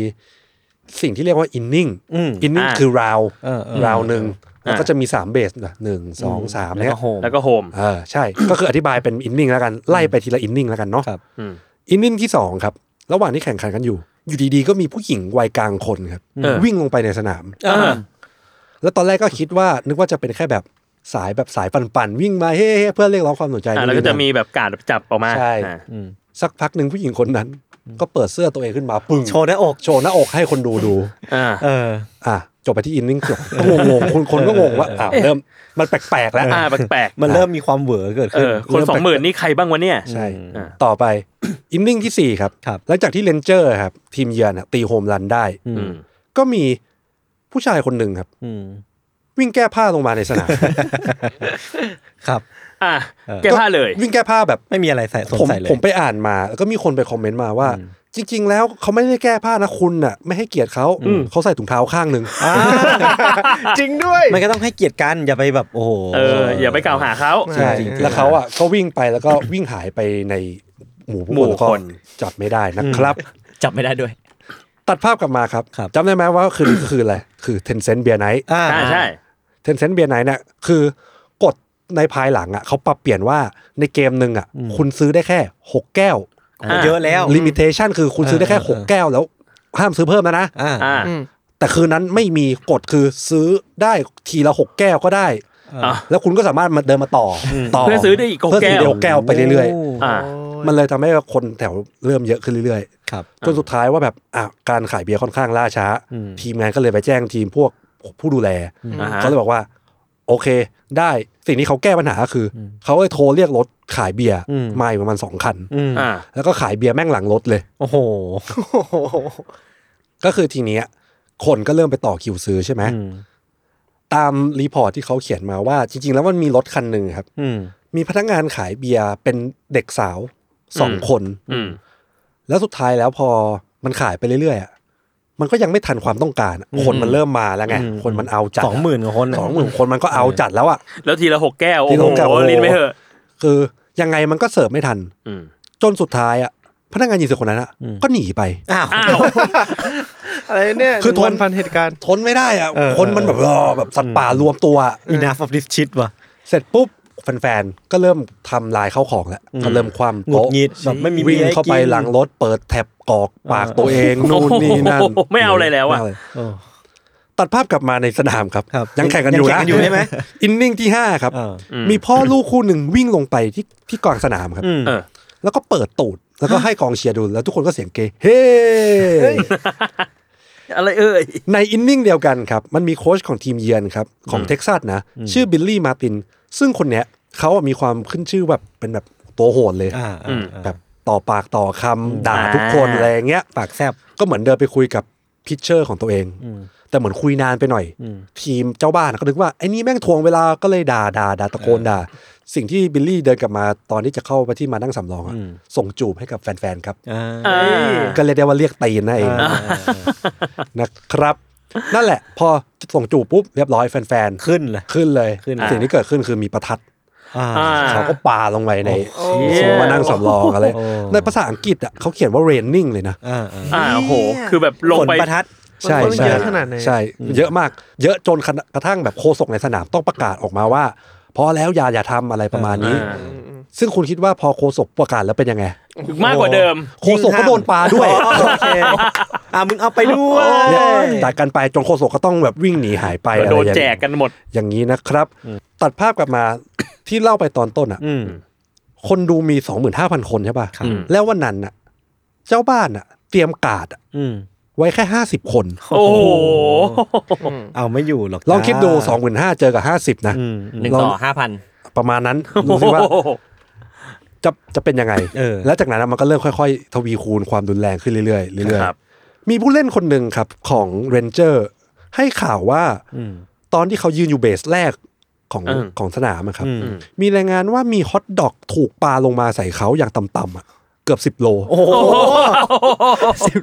สิ่งที่เรียกว่า inning อืม inning อ่าคือ round เออเออ round หนึ่ง แล้วก็อ่าจะมีสาม base นะหนึ่งสองสามแล้วเนี่ยก็ home แล้วก็ home เออใช่ ก็คืออธิบายเป็น inning แล้วกันไล่ไปทีละ inning แล้วกันเนาะครับอืม inning ที่สองครับระหว่างที่แข่งขันกันอยู่ อยู่ดีๆ ก็มีผู้หญิงวัยกลางคนครับเออวิ่งลงไปในสนามอ่าแล้วตอนแรกก็คิดว่านึกว่าจะเป็นแค่แบบสายแบบสายปั่นๆวิ่งมาเฮ้ๆเพื่อเรียกร้องความสนใจอ่าแล้วก็จะมีแบบการจับออกมาใช่อ่าอืมสักพักหนึ่งผู้หญิงคนนั้น ก็เปิดเสื้อตัวเองขึ้นมาปึ้งโชว์หน้าอกโชว์หน้าอกให้คนดูดูอ่าเอออะ จบไปที่ inning จบก็งงๆคนคนก็งงว่าอ้าวเริ่มมันแปลกๆแล้วอ่าแปลกมันเริ่มมีความเหวอเกิดๆเอขึ้นอคนสองหมื่นนี่ใครบ้างวะเนี่ยใช่อ่าต่อไป inning ที่สี่ครับครับหลังจากที่เรนเจอร์ครับ ทีมเยือนอะตี home run ได้อือืมมก็มีผู้ชายคนหนึ่งครับอืมวิ่งแก้ผ้าลงมาในสนามครับ อะเออแก้ผ้าเลยวิ่งแก้ผ้าแบบไม่มีอะไรใส่สวมผมใส่เลยผมไปอ่านมาแล้วก็มีคนไปคอมเมนต์มาว่า จริง ๆ แล้วเขาไม่ได้แก้ผ้านะคุณน่ะ ไม่ให้เกียรติเขาเขาใส่ถุงเท้าข้างหนึ่งอ่าจริงด้วยมันก็ต้องให้เกียรติกันอย่าไปแบบโอ้โหเอออย่าไปกล่าวหาเขาใช่จริงๆแล้วเขาอะก็วิ่งไปแล้วก็วิ่งหายไปในหมู่ผู้หมู่คนแล้วก็คนจับไม่ได้นะครับ จับไม่ได้ด้วยตัดภาพกลับมาครับครับจำได้ไหมว่าคือคืออะไร คือ Ten Cent Beer Night อ่าอ่าใช่ Ten Cent Beer Night เนี่ยคือกฎ ในภายหลังอะเขาปรับเปลี่ยนว่าในเกมหนึ่งอะ คุณซื้อได้แค่หกแก้วอ่าเยอะแล้ว limitation คือคุณซื้อได้แค่เออหกแก้วแล้ว ห้ามซื้อเพิ่มแล้วนะอ่าอ่าแต่คืนนั้นไม่มีกฎคือซื้อได้ทีละหกแก้วก็ได้อะแล้วคุณก็สามารถมาเดินมาต่ออต่อเพื่อซื้อได้อีกหกเพื่อซื้อได้แก้วหกแก้วไปเรื่อยโอ่าๆมันเลยทำให้คนแถวเริ่มเยอะขึ้นเรื่อยครับๆจนสุดท้ายว่าแบบอะการขายเบียร์ค่อนข้างล่าช้าอืมทีมงานก็เลยไปแจ้งทีมพวกผู้ดูแลอ่าฮะเขาเลยบอกว่า โอเค ได้สิ่งที่เขาแก้ปัญหาก็คืออเขาเลยโทรเรียกรถขายเบียร์อืมมาอีกประมาณสองคันอืมอ่าแล้วก็ขายเบียร์แม่งหลังรถเลย โอ้โห ก็คือทีเนี้ย คนก็เริ่มไปต่อคิวซื้อใช่ไหมอืมตาม report ที่เขาเขียนมาว่า จริง ๆ แล้วมันมีรถคันหนึ่งครับอืมมีพนักงานขายเบียร์เป็นเด็กสาวสองอืมคนอืมแล้วสุดท้ายแล้วพอมันขายไปเรื่อยๆอะ มันก็ยังไม่ทันความต้องการอะอืมคนมันเริ่มมาแล้วไงอืมคนมันเอาจัดสองหมื่นกว่าคนอะสองหมื่นคนมันก็เอาจัดแล้วอะแล้วทีละหกแก้วทีโอ้ละหกแก้วโหโอ้โหลิ้นไม่เหอะ คือยังไงมันก็เสิร์ฟไม่ทันอืมจนสุดท้ายอะพนักงานยิงเสือคนนั้นอะก็หนีไปอ้าวอ้าวอะไรเนี่ยคือทนหงวันพันเหตุการณ์ทนไม่ได้อะเออคนมันแบบเออแบบสัตว์ป่ารวมตัวอะ enough of this shit ว่ะเสร็จปุ๊บ แฟนๆก็เริ่มทำลายเข้าของแล้วก็เริ่มคว่ำหงุดโต๊ะหงิดแบบไม่มีวิ่งบียร์เข้าไปกินหลังรถเปิดแท็บกอกปากตัวเองนู่นนี่นั่นโอ้โหไม่เอาอะไรแล้วอะม่เาโอ้ตัดภาพกลับมาในสนามครับครับยังแข่งกันอยู่ยังนะแข่งกันอยู่ใช่ไหมอินนิ่งที่ห้าครับเออมีพ่อลูกคู่หนึ่งวิ่งลงไปที่ที่กลางสนามครับอืมเออแล้วก็เปิดตูด แล้วก็ให้กองเชียร์ดูแล้วทุกคนก็เสียงเกย์เฮ้ อะไรเอ่ย ใน inning เดียวกันครับ มันมีโค้ชของทีมเยือนครับ ของเท็กซัสนะ ชื่อบิลลี่มาร์ติน ซึ่งคนเนี้ยเขาอะมีความขึ้นชื่อแบบเป็นแบบตัวโหดเลยอ่าอือ่ามแบบต่อปากต่อคำด่าอ่าทุกคนอะไรอย่างเงี้ย ปากแซบก็เหมือนเดินไปคุยกับ pitcher ของตัวเอง แต่เหมือนคุยนานไปหน่อยอืมทีมเจ้าบ้านก็นึกว่าไอ้นี่แม่งถ่วงเวลาก็เลยด่าด่าด่าตะโกนด่า สิ่งที่บิลลี่เดินกลับมาตอนที่จะเข้าไปที่มานั่งสำรองอะอืมส่งจูบให้กับแฟนๆครับอ่าอ่าก็เรียกได้ว่าเรียกตีนนั่นเองอ่านะครับนั่นแหละ พอส่งจูบปุ๊บเรียบร้อยแฟนขึ้นเลยๆขึ้นเลยขึ้นสิ่งที่เกิดขึ้นคือมีประทัดอ่าอ่า เขาก็ปาลงไปในโอ้ซุ้มมานั่งสำรองอะไรโอ้ในภาษาอังกฤษอะเขาเขียนว่า raining เลยนะอ่าอ่าอ่าโอ้โห คือแบบลงฝนไปประทัดใช่มันใช่เยอะขนาดไหนใช่เยอะมากเยอะจนกระทั่งแบบโคศกในสนามต้องประกาศออกมาว่าพอแล้วอย่าอย่าทำอะไรประมาณนี้อ่าซึ่งคุณคิดว่าพอโคศกประกาศแล้วเป็นยังไง มากกว่าเดิม โคศกก็โดนปลาด้วยโอเคอะมึงเอาไปด้วยเนี่ยจากกันไปจนโคศกก็ต้องแบบวิ่งหนีหายไปอะไรโดนอย่างแจกกันหมดอย่างนี้นะครับ ตัดภาพกลับมา ที่เล่าไปตอนต้นอะ อืม คนดูมีสองหมื่นห้าพันคนใช่ป่ะ ครับ แล้ววันนั้นน่ะ เจ้าบ้านอะ เตรียมการ์ดอะอืม ไว้แค่ห้าสิบคน โอ้โห เอาไม่อยู่หรอกลองคิดดูจ้าสองหมื่นห้าเจอกับห้าสิบนะ อืมอืม หนึ่งต่อห้าพันประมาณนั้นดูสิว่าจะจะเป็นยังไง เออ แล้วจากนั้นมันก็เริ่มค่อยๆ ทวีคูณความรุนแรงขึ้นเรื่อยๆเรื่อยครับ ๆ มีผู้เล่นคนหนึ่งครับของเรนเจอร์ให้ข่าวว่า อืม ตอนที่เขายืนอยู่เบสแรก ของอืมของสนามอะครับอืมมีรายงานว่ามีฮอทดอกถูกปาลงมาใส่เขาอย่างต่ำๆอะเกือบสิบโล โอ้โห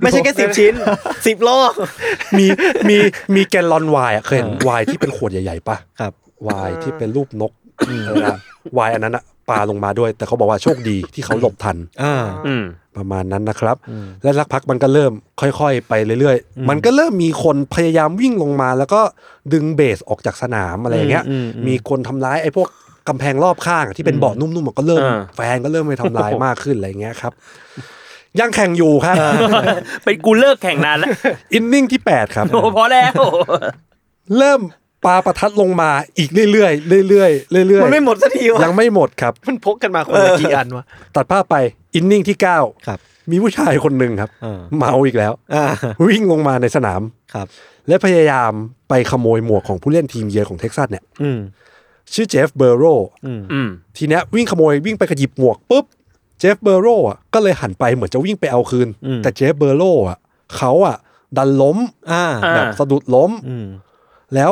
ไม่ใช่แค่สิบชิ้นสิบโล มีมีมีแกลลอนไวน์อะเคยเห็นไวน์ที่เป็นขวดใหญ่ๆปะครับไวน์ที่เป็นรูปนกเออนะไวน์อันนั้นอะปาลงมาด้วย แต่เขาบอกว่าโชคดีที่เขาหลบทันอ่าอืม ประมาณนั้นนะครับ และสักพักมันก็เริ่มค่อยๆ ไปเรื่อยๆ มันก็เริ่มมีคนพยายามวิ่งลงมา แล้วก็ดึงเบสออกจากสนามอะไรอย่างเงี้ยอืมอืมมีคนทำร้ายไอ้พวกกำแพงรอบข้างอะที่เป็นเบาะนุ่มๆอะก็เริ่มอ่าแฟนก็เริ่มไปทำร้ายมากขึ้นอะไรอย่างเงี้ยครับ ยังแข่งอยู่ครับเป็นกูเลิกแข่งนานแล้วอินนิ่งที่8ครับโอ้พอแล้วเริ่มปาประทัดลงมาอีกเรื่อยๆเรื่อยๆเรื่อยๆมันไม่หมดสักทีวะยังไม่หมดครับ มันพกกันมาคนละกี่อันวะตัดภาพไป อินนิ่งที่ 9 ครับ มีผู้ชายคนหนึ่งครับ อ่า เมาอีกแล้ว อ่าวิ่งลงมาในสนาม ครับ และพยายามไปขโมยหมวกของผู้เล่นทีมเยือนของเท็กซัสเนี่ยอืมชื่อเจฟเบอร์โร อืมอืมทีเนี้ยวิ่งขโมยวิ่งไปกะหยิบหมวกปุ๊บเจฟเบอร์โรอะก็เลยหันไปเหมือนจะวิ่งไปเอาคืนอืมแต่เจฟเบอร์โรอะเขาอะ ดันล้มอ่าอ่า แบบสะดุดล้ม อืม แล้ว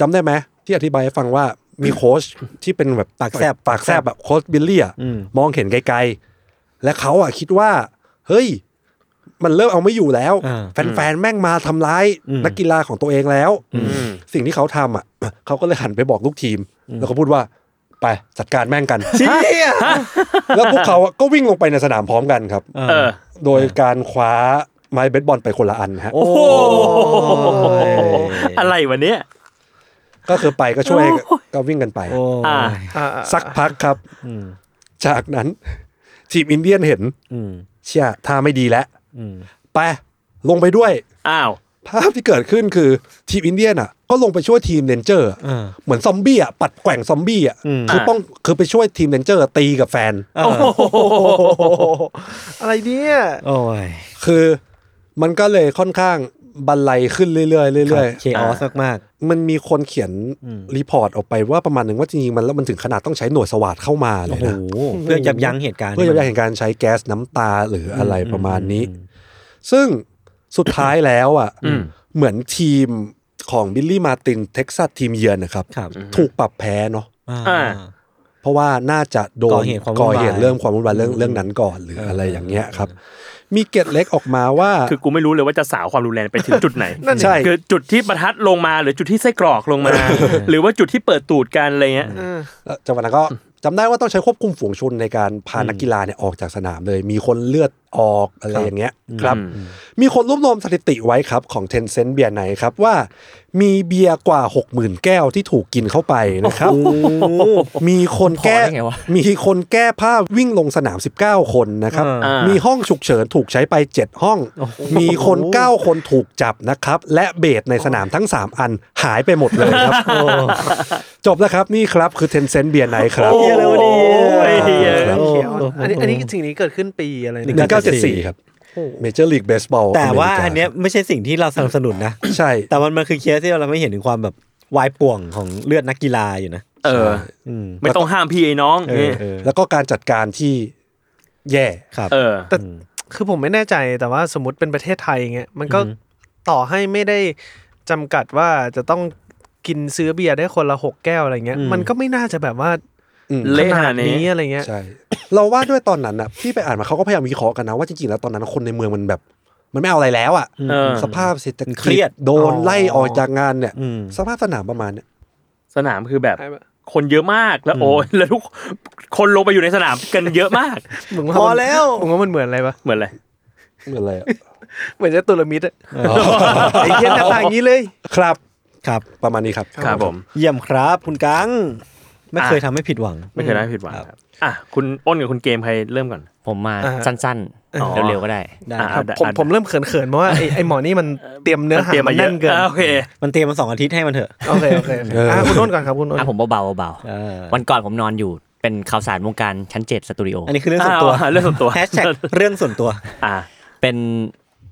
จำได้ไหมที่อธิบายให้ฟังว่ามีโค้ชที่เป็นแบบปากแซบปากแซบแบบโค้ชบิลลี่อะอืม มองเห็นไกลๆ และเขาอะคิดว่า เฮ้ย มันเริ่มเอาไม่อยู่แล้วอ่าแฟนๆแม่งมาทำร้ายอืมนักกีฬาของตัวเองแล้วอืมสิ่งที่เขาทำอะเขาก็เลยหันไปบอกลูกทีม แล้วก็พูดว่าไปจัดการแม่งกันเชี่ยแล้วพวกเขาอะก็วิ่งลงไปในสนามพร้อมกันครับเออโดยการคว้าไม้เบสบอลไปคนละอันฮะโอ้โอ้ยอะไรวะเนี้ยก็คือไปก็ช่วยก็วิ่งกันไปโอ้ยอ่าอ่าสักพักครับอืมจากนั้น ทีมอินเดียนเห็นอืมเชี่ยท่าไม่ดีแล้วอืมไปลงไปด้วย อ้าว ภาพที่เกิดขึ้นคือทีมอินเดียนอะ ก็ลงไปช่วยทีมเรนเจอร์อะอ่าเหมือนซอมบี้อะปัดแกว่งซอมบี้อะอืมคือป้องคือไปช่วยทีมเรนเจอร์ตีกับแฟนอ่าอะไรเนี่ยโอ้ยคือมันก็เลยค่อนข้าง บันไลขึ้นเรื่อยๆเรื่อยเคออสมากๆมันมีคนเขียนอืมรีพอร์ตออกไปว่าประมาณหนึ่งว่าจริงๆมันแล้วมันถึงขนาดต้องใช้หน่วยสวัสดเข้ามาๆเลโอ้ยโหนะเพื่อยับยั้งเหตุการณ์เพื่อจะได้เห็นการใช้แก๊สน้ำตาหรืออะไรประมาณนี้ ซึ่งสุดท้ายแล้วอะอืมเหมือนทีมของบิลลี่มาตินเท็กซัสทีมเยือนนะครับครับถูกปรับแพ้เนาะอ่าเพราะว่าน่าจะโดนก่อเหตุความวุ่นวายก่อเหตุเรื่องความวุ่นวายเรื่องเรื่องนั้นก่อนหรืออะไรอย่างเงี้ยครับ มีเกร็ดเล็กออกมาว่า คือกูไม่รู้เลยว่าจะสาวความรุนแรงไปถึงจุดไหนนั่นใช่คือจุดที่ประทัดลงมาหรือจุดที่ไส้กรอกลงมา หรือว่าจุดที่เปิดตูดกันอะไรเงี้ยแล้วจังหวะนั้นก็จำได้ว่าต้องใช้ควบคุมฝูงชนในการพานักกีฬาเนี่ยออกจากสนามเลย มีคนเลือดออกอะไรอย่างเงี้ยครับอืมมีคนรวบรวมสถิติไว้ครับของ Ten Cent Beer Night ครับว่า มีเบียร์กว่า 60,000 แก้วที่ถูกกินเข้าไปนะครับ มีคนแก้พอได้ไงวะมีคนแก้ผ้าวิ่งลงสนาม 19 คนนะครับอ่ามีมีห้องฉุกเฉินถูกใช้ไป 7 ห้อง มีคน 9 คนถูกจับนะครับ และ base ในสนามทั้ง 3 อันหายไปหมดเลยครับ จบแล้วครับนี่ครับคือ Ten Cent Beer Night ครับโอ้ยเหี้ยครับเขียวอันนี้อันนี้สิ่งนี้เกิดขึ้นปีอะไรหนึ่งเก้าเจ็ดสี่ครับเมเจอร์ลีกเบสบอลแต่ว่าอันเนี้ยไม่ใช่สิ่งที่เราสนับสนุนนะ ใช่ แต่มันมันคือเคสที่เราไม่เห็นถึงความแบบวายป่วงของเลือดนักกีฬาอยู่นะ เอออืมไม่ต้องห้ามพี่ไอ้น้องเออนี่เออแล้วก็การจัดการที่แย่ครับเออแต่คือผมไม่แน่ใจแต่ว่าสมมติเป็นประเทศไทยเงี้ยมันก็ต่อให้ไม่ได้จำกัดว่าจะต้องกินซื้อเบียร์ได้คนละหกแก้วอะไรเงี้ยอืมมันก็ไม่น่าจะแบบว่าอืมเละขขนานาดดนี้นี้อะไรเงี้ยใช่ เราว่าด้วยตอนนั้นน่ะที่ไปอ่านมาเขาก็พยายามวิเคราะห์กันนะว่าจริงๆแล้วตอนนั้นคนในเมืองมันแบบ มันไม่เอาอะไรแล้วอะเออสภาพเศรษฐมันกิเครีจยดโดนอ๋อไล่ออกจากงานเนี่ยอืมสภาพสนามประมาณเนี้ยสนามคือแบบคนเยอะมากแล้วโอ้ยแล้วทุกคนลงไปอยู่ในสนามกันเยอะมากมึงว่าพอมันแล้วมึงว่ามันเหมือนอะไรปะเหมือนอะไรเหมือนอะไรอะเหมือนจะตุลมิดอะไอ้เหี้ยหน้าตาอย่างนี้เลยครับครับประมาณนี้ครับครับผม เยี่ยมครับ คุณกัง ไม่อะเคยทำให้ผิดหวัง ไม่เคยได้ผิดหวังครับ อะคุณอ้นกับคุณเกมใครเริ่มก่อน ผมมาอ่าสั้นอ๋อๆเร็วๆก็ได้ได้อะครับได้ผมอะผมเริ่มเขินๆเพราะว่าไอ้ไอ้หมอนี่มันเตรียมเนื้อหาเตรียมมัมานเยแน่อะนเกินอะโอเคมันเตรียมมาสองอาทิตย์ให้มันเถอะโอเคโอเคโอเคเอออ่อะคุณอ้นก่อนครับคุณอ้นอะผมเบาๆเบาเออๆวันก่อนผมนอนอยู่เป็นข่าวสารวงการชั้นเจ็ดสตูดิโออันนี้คือเรื่องส่วนตัวอ่าเรื่องส่วนตัวแฮชแท็กเรื่องส่วนตัวอะเป็น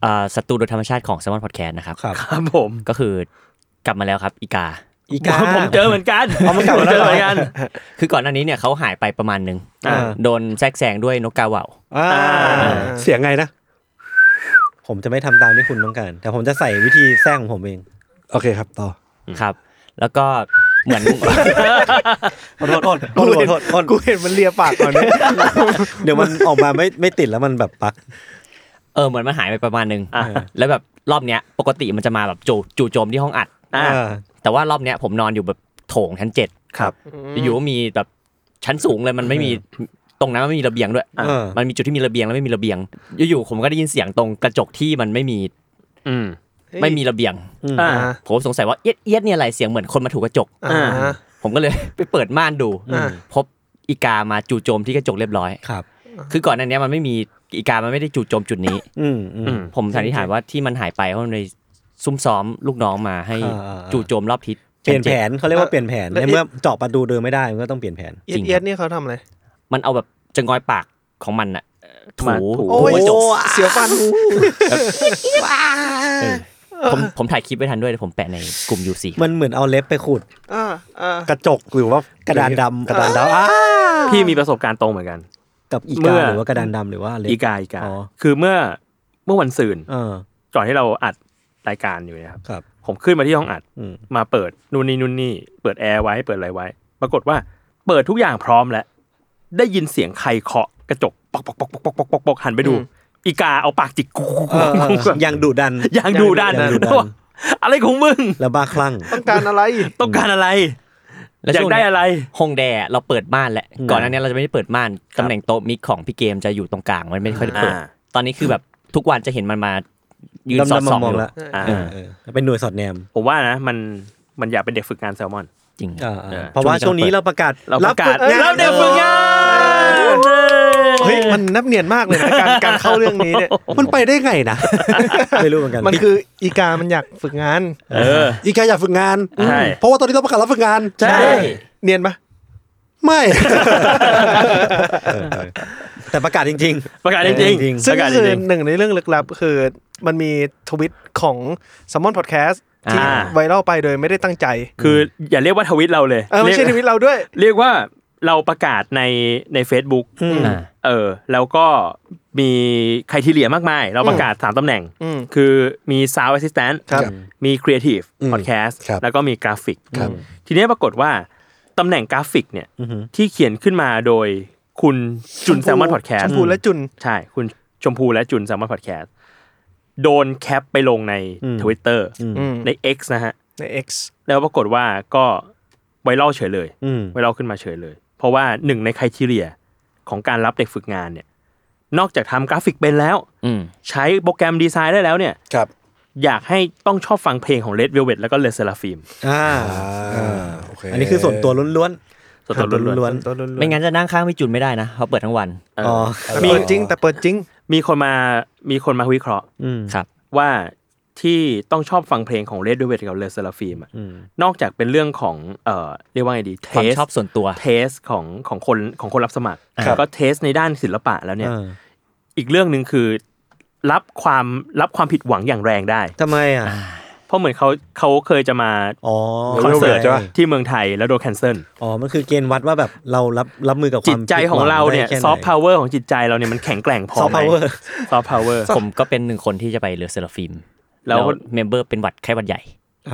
เอ่อสตูโดยธรรมชาติของ s ซ m o n Podcast นะครับครับครับผมก็คือกลับมาแล้วครับอีกา อีกาผมเจอเหมือนกันเอามันกลับมาเจอแล้วเหรอเหมือนกัน คือก่อนหน้านี้เนี่ยเขาหายไปประมาณหนึ่งอ่าโดนแทรกแซงด้วยนกกาเหว่าอ่าอ่าเสียงไงนะ ผมจะไม่ทำตามที่คุณต้องการ แต่ผมจะใส่วิธีแซงของผมเอง โอเคครับต่อครับ แล้วก็เหมือนขอโทษโทษโทษโทษโทษกูเห็นมันเลียปากก่อนเนี่ยเดี๋ยวมันออกมาไม่ไม่ติดแล้วมันแบบปักเออเหมือนมันหายไปประมาณหนึ่งอะแล้วแบบรอบเนี้ยปกติมันจะมาแบบจู่จู่โจมที่ห้องอัดอะอ่า แต่ว่ารอบเนี้ยผมนอนอยู่แบบโถงชั้นเจ็ดครับ อยู่ๆก็มีแบบชั้นสูงเลยมันไม่มีตรงนั้นมันไม่มีระเบียงด้วย เออ มันมีจุดที่มีระเบียงแล้วไม่มีระเบียง อยู่ๆผมก็ได้ยินเสียงตรงกระจกที่มันไม่มีอืม ไม่มีระเบียงอืมอ่าผมสงสัยว่าเอียดเอียดเนี่ยอะไรเสียงเหมือนคนมาถูกกระจก อ่า ผมก็เลย ไปเปิดม่านดูอ่า พบอีกามาจู่โจมที่กระจกเรียบร้อย ครับ คือก่อนหน้านี้มันไม่มีอีกามันไม่ได้จู่โจมจุดนี้ อืมอือืมมผมสันนิษฐานว่าที่มันหายไปเพราะมันเลย ซุ่มซ้อมลูกน้องมาให้อ่าจู่โจมรอบทิศเปลี่ยนแผนเขาเรียกว่าเปลี่ยนแผนแล้วในเมื่อเจาะประตูเดินไม่ได้มันก็ต้องเปลี่ยนแผนเอียดเอียดนี่เขาทำอะไรมันเอาแบบจะงอยปากของมันอะถูมาถูโอ้ยกระจกเสียวฟันเออผมผมถ่ายคลิปไว้ทันด้วยเดี๋ยวผมแปะในกลุ่ม UC มันเหมือนเอาเล็บไปขูดอ่าอ่ากระจกหรือว่ากระดานดำกระดานดำอ่าพี่มีประสบการณ์ตรงเหมือนกัน กับอีเมื่กาอหรือว่ากระดานดำหรือว่าเล็บอีกาอีกาอ๋อคือเมื่อเมื่อวันศุกร์เออก่อนที่เราอัด รายการอยู่เนะครับครับ ผมขึ้นมาที่ห้องอัดอืมมาเปิดนู่นนี่นู่นนี่เปิดแอร์ไว้เปิดอะไรไว้ ปรากฏว่าเปิดทุกอย่างพร้อมแล้ว ได้ยินเสียงใครเคาะกระจกปอกปอกปอกปอกปอกปอกปอกปอกหันไปดู อีกาเอาปากจิกกูเออเออยังดุดันอย่างดูด้านยังดุดันว่าอะไรของมึงแล้วบ้าคลั่งต้องการอะไรต้องการอะไรแล้วอยาช่กวงได้เนี้ยอะไรฮงแดเราเปิดม่านแหละอืมก่อนหน้านี้เราจะไม่ได้เปิดม่านตำแหน่งโต๊ะมิกของพี่เกมจะอยู่ตรงกลางมันไม่ค่อยได้เปิดอ่าตอนนี้คือแบบทุกวันจะเห็นมันมา ยืนสอดดำๆส่องมองอยู่ๆแล้วอ่าเออเออเป็นหน่วยสอดแนม ผมว่านะ มันมันอยากเป็นเด็กฝึกงานแซลมอน จริงอ่าเออเพราะว่าช่วงนี้เราประกาศเราประกาศฝึงนแล้วเด็กฝึกงานเฮ้ยมันนับเนียนมากเลยนะการการเข้าเรื่องนี้เนี่ยมันไปได้ไงนะไม่รู้เหมือนกันมันคืออีกามันอยากฝึกงานเอออีกาอยากฝึกงานใช่เพราะว่าตอนนี้เราประกาศรับฝึกงานใช่เนียนปะไม่ แต่ประกาศจริง ประกาศจริงจริงๆซึ่ปงระกาศจคือริง หนึ่งในเรื่องลึกลับคือมันมีทวิตของ s มมอนพอดแคสต์ที่อ่า ไวรัลไปโดยไม่ได้ตั้งใจๆคืออย่าเรียกว่าทวิตเราเลยเออไม่ใช่ทเรียกวิตเราด้วย เรียกว่าเราประกาศในใน Facebook อ่า เออแล้วก็มี criteria มากมาย เราประกาศสามตำแหน่ง อืม คือมี Sound Assistant ครับ มี Creative อืม Podcast ครับแล้วก็มีกราฟิกครับทีนี้ปรากฏว่าตำแหน่งกราฟิกเนี่ยอือหือที่เขียนขึ้นมาโดย คุณจุนแซลมอนพอดแคสต์ชมพูและจุนใช่ คุณชมพูและจุนแซลมอนพอดแคสต์โดนแคปไปลงในอืม Twitter อืมอืมใน X นะฮะ ใน X แล้วปรากฏว่าก็ไวรัลเฉยเลยอืมไวรัลขึ้นมาเฉยเลย เพราะว่าหนึ่งใน criteria ของการรับเด็กฝึกงานเนี่ย นอกจากทำกราฟิกเป็นแล้วอืมใช้โปรแกรมดีไซน์ได้แล้วเนี่ยครับอยากให้ต้องชอบฟังเพลงของ Red Velvet แล้วก็ LE SSERAFIM อ่าอ่าโอเคอันนี้คือส่วนตัวล้วน ส่วนตัวล้วนๆตัวล้วนๆ ไม่งั้นจะนั่งข้างพี่จุนไม่ได้นะเขาเปิดทั้งวันๆเอออ๋อแต่เปิดจริง แต่เปิดจริง มีคนมามีคนมาวิเคราะห์อืมครับ ว่าที่ต้องชอบฟังเพลงของ Red Velvet กับ Le Seraphim อะอืมนอกจากเป็นเรื่องของเอ่อเรียกว่าไงดีเทความสชอบส่วนตัวเทสของของคนของคนรับสมัครครับแล้วก็เทสในด้านศิลปะแล้วเนี่ยเอออีกเรื่องหนึ่งคือ รับความรับความผิดหวังอย่างแรงได้ทำไมอะ เพราะเหมือนเขาเขาเคยจะมาอ๋อคอนเสิร์ตใช่ปะ ที่เมืองไทยแล้วโดน cancel อ๋อมันคือเกณฑ์วัดว่าแบบเรารับรับมือกับความจิตใจของเราเนี่ยผิดหวังได้แค่ไหนซอฟต์พาวเวอร์ของจิตใจเราเนี่ยมันแข็งแกร่งพอซอฟต์ไหมพาวเวอร์ ซอฟต์พาวเวอร์ผมก็เป็นหนึ่งคนที่จะไป LE SSERAFIM แล้วแล้ว member เป็นหวัดแค่หวัดใหญ่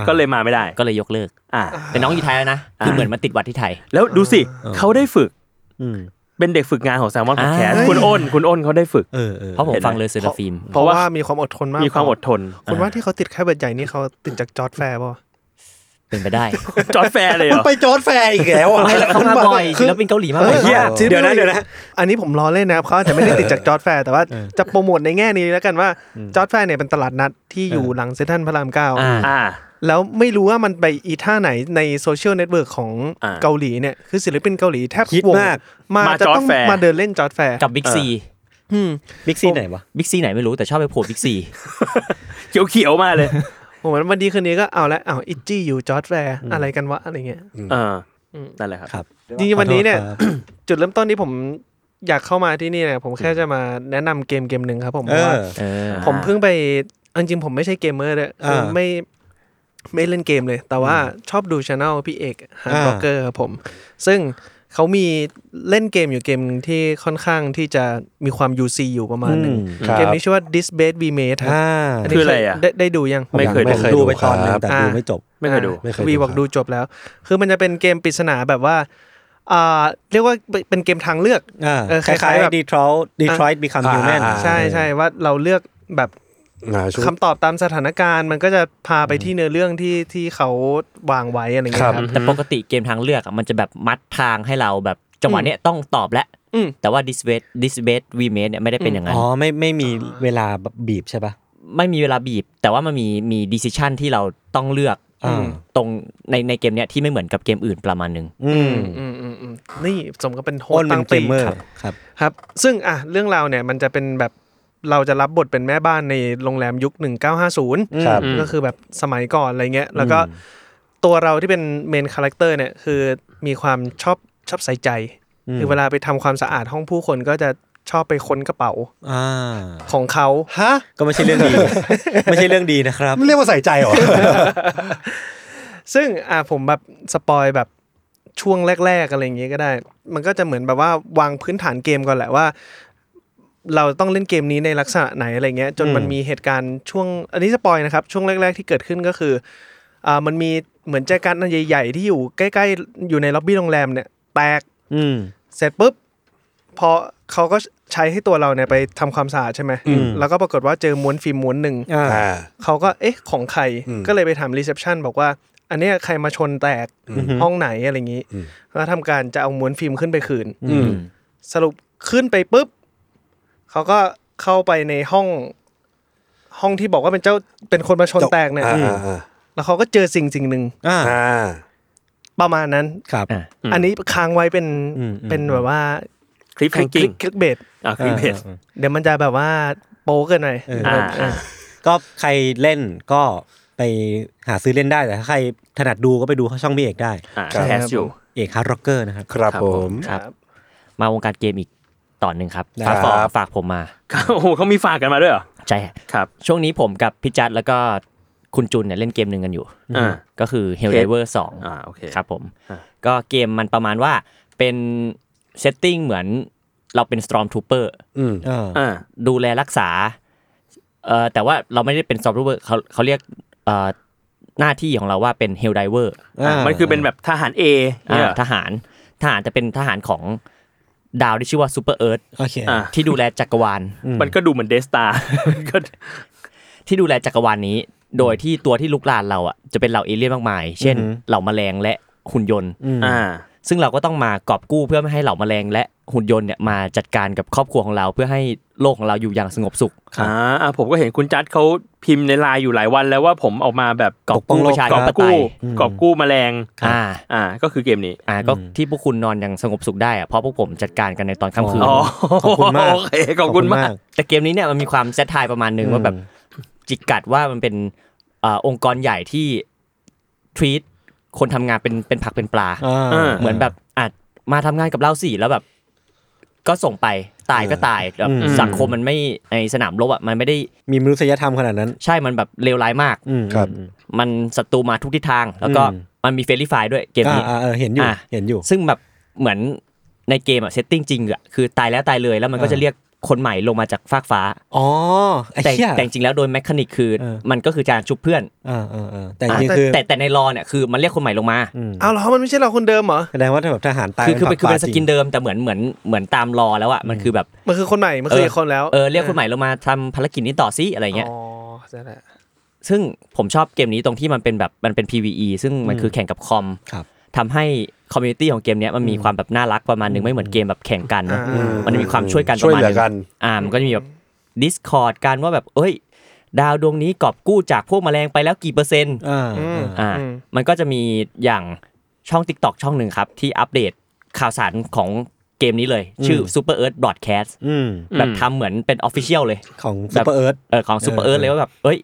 ก็เลยมาไม่ได้ ก็เลยยกเลิก อ่า แต่น้องอยู่ไทยแล้วนะ คือเหมือนมาติดหวัดที่ไทย แล้วดูสิเขาได้ฝึกอืม เป็นเด็กฝึกงานของแซลมอนพอดแคสต์อ่าคุณอ้นคุณอ้นเขาได้ฝึกเออเออเพราะผมเห็นไหมฟัง LE SSERAFIM เพราะว่ามีความอดทนมากมีความอดทนคุณว่าที่เขาติดไข้หวัดใหญ่นี่เขาติดจากจ๊อดแฟร์ป่ะเป็นไปได้จอร์ดแฟร์เลยเหรมันอไปจอร์ดแฟร์อีกแล้วอะไม่แล้วเขามาบ่อยศิลปินเกาหลีมาบ่อยเฮียเออที่เดี๋ยวนะเดี๋ยวนะอันนี้ผมล้อเล่นนะครับเขาอาจจะไม่ได้ติดจากจ๊อดแฟร์แต่ว่าจะโปรโมทในแง่นี้แล้วกันว่าจ๊อดแฟร์เนี่ยเป็นตลาดนัดที่อยู่หลังเซ็นทรัลพระรามเก้าอ่าอ่า แล้วไม่รู้ว่ามันไปอีท่าไหนในโซเชียลเน็ตเวิร์กของอ่าเกาหลีเนี่ย คือศิลปินเกาหลีแทบทุกวงมากมามาจะต้องจอร์จแฟร์มาเดินเล่นจ๊อดแฟร์กับบิ๊กซีอืมบิ๊กซีไหนวะบิ๊กซีไหนไม่รู้แต่ชอบไปโผล่บิ๊กซีเขียวๆมาเลยผมว่าวันดีคืนดีก็เอาละเอ้า ITZY อยู่จ๊อดแฟร์อะไรกันวะอะไรเงี้ยเออนั่นแหละครับครับจริงๆวันนี้เนี่ยขอโทษครับจุดเริ่มต้นที่ผมอยากเข้ามาที่นี่เนี่ยผมแค่จะมาแนะนำเกมเกมหนึ่งครับ ผมเพราะว่าเออเออผมเพิ่งไปเอาจริงๆผมไม่ใช่เกมเมอร์เลยคืออ่าไม่ ไม่เล่นเกมเลย แต่ว่าชอบดูช anel พี่เอกฮาร์ดอ่าบล็อกเกอร์ครับผม ซึ่งเขามีเล่นเกมอยู่เกมหนึ่งที่ค่อนข้างที่จะมีความ UC อยู่ประมาณหนึ่งอืมครับเกมนี้ชื่อว่า This Base We Made ครับอ่าอันนี้คืออะไรอะได้ได้ดูยังไม่เคยไม่เคยดูไปดูตอนหนึงครับแต่อ่าดูไม่จบ ไม่เคยดูไม่เคยดูวีบอกครับดูจบแล้ว คือมันจะเป็นเกมปริศนาแบบว่าอ่าเรียกว่าเป็นเกมทางเลือกอ่าเออคคล้าล้ายๆแบบๆ Detroit Detroit Become อ่า Human อ่าใช่ใช่ว่าเราเลือกแบบ อ่าชุดคำตอบตามสถานการณ์มันก็จะพาไปที่เนื้อเรื่องที่ที่เขาวางไว้อะไรเงี้ยคครัรับบแต่ปกติเกมทางเลือกอะมันจะแบบมัดทางให้เราแบบจังหวะเนี้ยต้องตอบแล้วอืมแต่ว่า this base this base we made เนี่ยไม่ได้เป็นอย่างนั้นอ๋อไม่ไม่มีเวลาแบบบีบใช่ปะไม่มีเวลาบีบ แต่ว่ามันมีมี decision ที่เราต้องเลือกอ่าตรงในในเกมเนี้ยที่ไม่เหมือนกับเกมอื่นประมาณหนึงอืมอืมอืมอืมนี่สมกับเป็นโฮอ้สนต์เป็ตั้นงเกปีมเมอร์ครับครับครับ ซึ่งอะเรื่องราวเนี่ยมันจะเป็นแบบ เราจะรับบทเป็นแม่บ้านในโรงแรมยุค 1950ครับก็คือแบบสมัยก่อนอะไรเงี้ย แล้วก็ตัวเราที่เป็น main character เนี่ยคือมีความชอบชอบใส่ใจ คือเวลาไปทำความสะอาดห้องผู้คนก็จะชอบไปค้นกระเป๋าอ่าของเขาฮะก็ไม่ใช่เรื่องดี ไม่ใช่เรื่องดีนะครับไม่เรียกว่าใส่ใจเหรอ ซึ่งอะผมแบบสปอยแบบช่วงแรก ๆ อะไรอย่างเงี้ยก็ได้ มันก็จะเหมือนแบบว่าวางพื้นฐานเกมก่อนแหละว่า เราต้องเล่นเกมนี้ในลักษณะไหนอะไรเงี้ยจนมันมีเหตุการณ์ช่วง อันนี้สปอยนะครับช่วงแรก ๆที่เกิดขึ้นก็คืออ่ามันมีเหมือนแจกันอันใหญ่ๆที่อยู่ใกล้ๆอยู่ในล็อบบี้โรงแรมเนี่ยแตกอืมเสร็จปุ๊บพอเขาก็ใช้ให้ตัวเราเนี่ยไปทำความสะอาดใช่ไหมแล้วก็ปรากฏว่าเจอม้วนฟิล์มม้วนหนึ่งอ่าอ่าเขาก็เอ๊ะของใครอืมก็เลยไปถาม reception บอกว่าอันเนี้ยใครมาชนแตกห้องไหนอะไรอย่างนี้อืมก็ทำการจะเอาม้วนฟิล์มขึ้นไปคืนอืมสรุปขึ้นไปปุ๊บ เขาก็เข้าไปในห้อง ห้องที่บอกว่าเป็นเจ้าเป็นคนมาชนแตกเนี่ยอ่าอืมอ่าอ่าแล้วเขาก็เจอสิ่งสิ่งหนึ่งอ่าอ่าประมาณนั้นครับอะอันนี้ค้างไว้เป็นอืมอืมเป็นแบบว่าคลิปแฮงกิ้งคลิกเบสอะคลิปเพจเดี๋ยวมันจะแบบว่าโป๊เกินหน่อยเอออ่าอ่าก็ใครเล่นก็ไปหาซื้อเล่นได้แต่ถ้าใครถนัดดูก็ไปดูช่องพี่เอกได้อ่าครับแคสอยู่เอกฮาร์ดร็อกเกอร์นะครับ ครับครับผผมมครับ มาวงการเกมอีก ตอนหนึ่งครับได้ฝากครับฝากผมมา โอ้โหเขามีฝากกันมาด้วยเหรอ ใช่ครับ ช่วงนี้ผมกับพี่จัดแล้วก็คุณจุนเนี่ยเล่นเกมหนึ่งกันอยู่ อ่า ก็คือ Helldiver 2 อ่าโอเค ครับผม อ่า ก็เกมมันประมาณว่าเป็นเซตติ้งเหมือนเราเป็น Stormtrooper อืม อ่า อ่า ดูแลรักษาเอ่อแต่ว่าเราไม่ได้เป็น Stormtrooper เขาเขาเรียกเอ่อหน้าที่ของเราว่าเป็น Helldiver อ่ามันคือเป็นแบบทหาร A อ่าเนี่ยเหรอ ทหารทหารจะเป็นทหารของ ดาวที่ชื่อว่า Super Earth โอเคอ่าที่ดูแลจักรวาล มันก็ดูเหมือนเดสตาก็ที่ดูแลจักรวาลนี้ โดยที่ตัวที่ลุกลานเราอะจะเป็นเหล่าเอเลี่ยนมากมาย เช่นอือหือเหล่าแมลงและหุ่นยนต์อ่า ซึ่งเราก็ต้องมากอบกู้เพื่อไม่ให้เหล่าแมลงและหุ่นยนต์เนี่ยมาจัดการกับครอบครัวของเรา เพื่อให้โลกของเราอยู่อย่างสงบสุขอ่าอ่าผมก็เห็นคุณจัดเขาพิมพ์ในไลน์อยู่หลายวันแล้วว่าผมออกมาแบบกอบกู้ประชากอบธิปไตกู้ยกอบกู้แมลงอ่าอ่า ก็คือเกมนี้อ่าก็ที่พวกคุณนอนอย่างสงบสุขได้อะเพราะพวกผมจัดการกันในตอนค่ำคืนอ๋อขอบคุณมากโอเคขอบคุณมาก แต่เกมนี้เนี่ยมันมีความแซทไทายประมาณนึงว่าแบบจิกกัดว่ามันเป็นอ่าองค์กรใหญ่ที่ทรีต คนทำงานเป็นเป็นผักเป็นปลาอ่าอ่าเหมือนแบบอาจมาทำงานกับเราสิแล้วแบบ ก็ส่งไปตายก็ตายแบบอืมสังคมมันไม่ในสนามรบอะมันไม่ได้มีมนุษยธรรมขนาดนั้น ใช่มันแบบเลวร้ายมากอืมครับอืมมันศัตรูมาทุกทิศทาง แล้วก็อืมมันมี friendly fire ด้วยเกมอ่านี้อ่าเออเห็นอยู่อะเห็นอยู่ ซึ่งแบบเหมือนในเกมอะ setting จริงอะคือตายแล้วตายเลยแล้วมันก็อ่าจะเรียก คนใหม่ลงมาจากฟากฟ้า อ๋อไอ้แต่เหี้ยแต่จริงๆแล้วโดย mechanic คือเออมันก็คือการชุบเพื่อนอ่าอ่าอ่าแต่จริงๆคือแต่แต่ใน lore เนี่ยคือมันเรียกคนใหม่ลงมาอืมเอาเหรอมันไม่ใช่เราคนเดิมเหรอแสดงว่าถ้าแบบทหารตายคือคือเป็นคือเป็นสจริงแต่เหมือนเหมือนเหมือนตาม lore แล้วอะมันคือแบบมันคือคนใหม่มันคืออีกคนแล้วเออเรียกคนใหม่ลงมาทำภารกิจนี้ต่อซิอะไรเงี้ยอ๋อใช่แหละซึ่งผมชอบเกมนี้ตรงที่มันเป็นแบบมันเป็น PVE ซึ่งมันคือแข่งกับคอมครับทำให้ community ของเกมเนี้ยมันมีความแบบน่ารักประมาณหนึ่งไม่เหมือนเกมแบบแข่งกันนะอืมมันมีความช่วยกันปช่วยระมาณหนึ่งช่วยเหลือกันอ่ามันก็จะมีแบบ Discord กันว่าแบบเอ้ย ดาวดวงนี้กอบกู้จากพวกแมลงไปแล้วกี่เปอร์เซ็นต์อ่าอืมอ่าอืมมันก็จะมีอย่างช่อง TikTok ช่องหนึ่งครับ ที่อัปเดตข่าวสารของเกมนี้เลย ชื่อ Super Earth Broadcast อืมแบบทำเหมือนเป็น Official เลยของ Super Earth เออของ Super เออ Earth เลยว่าแบบเอ้ย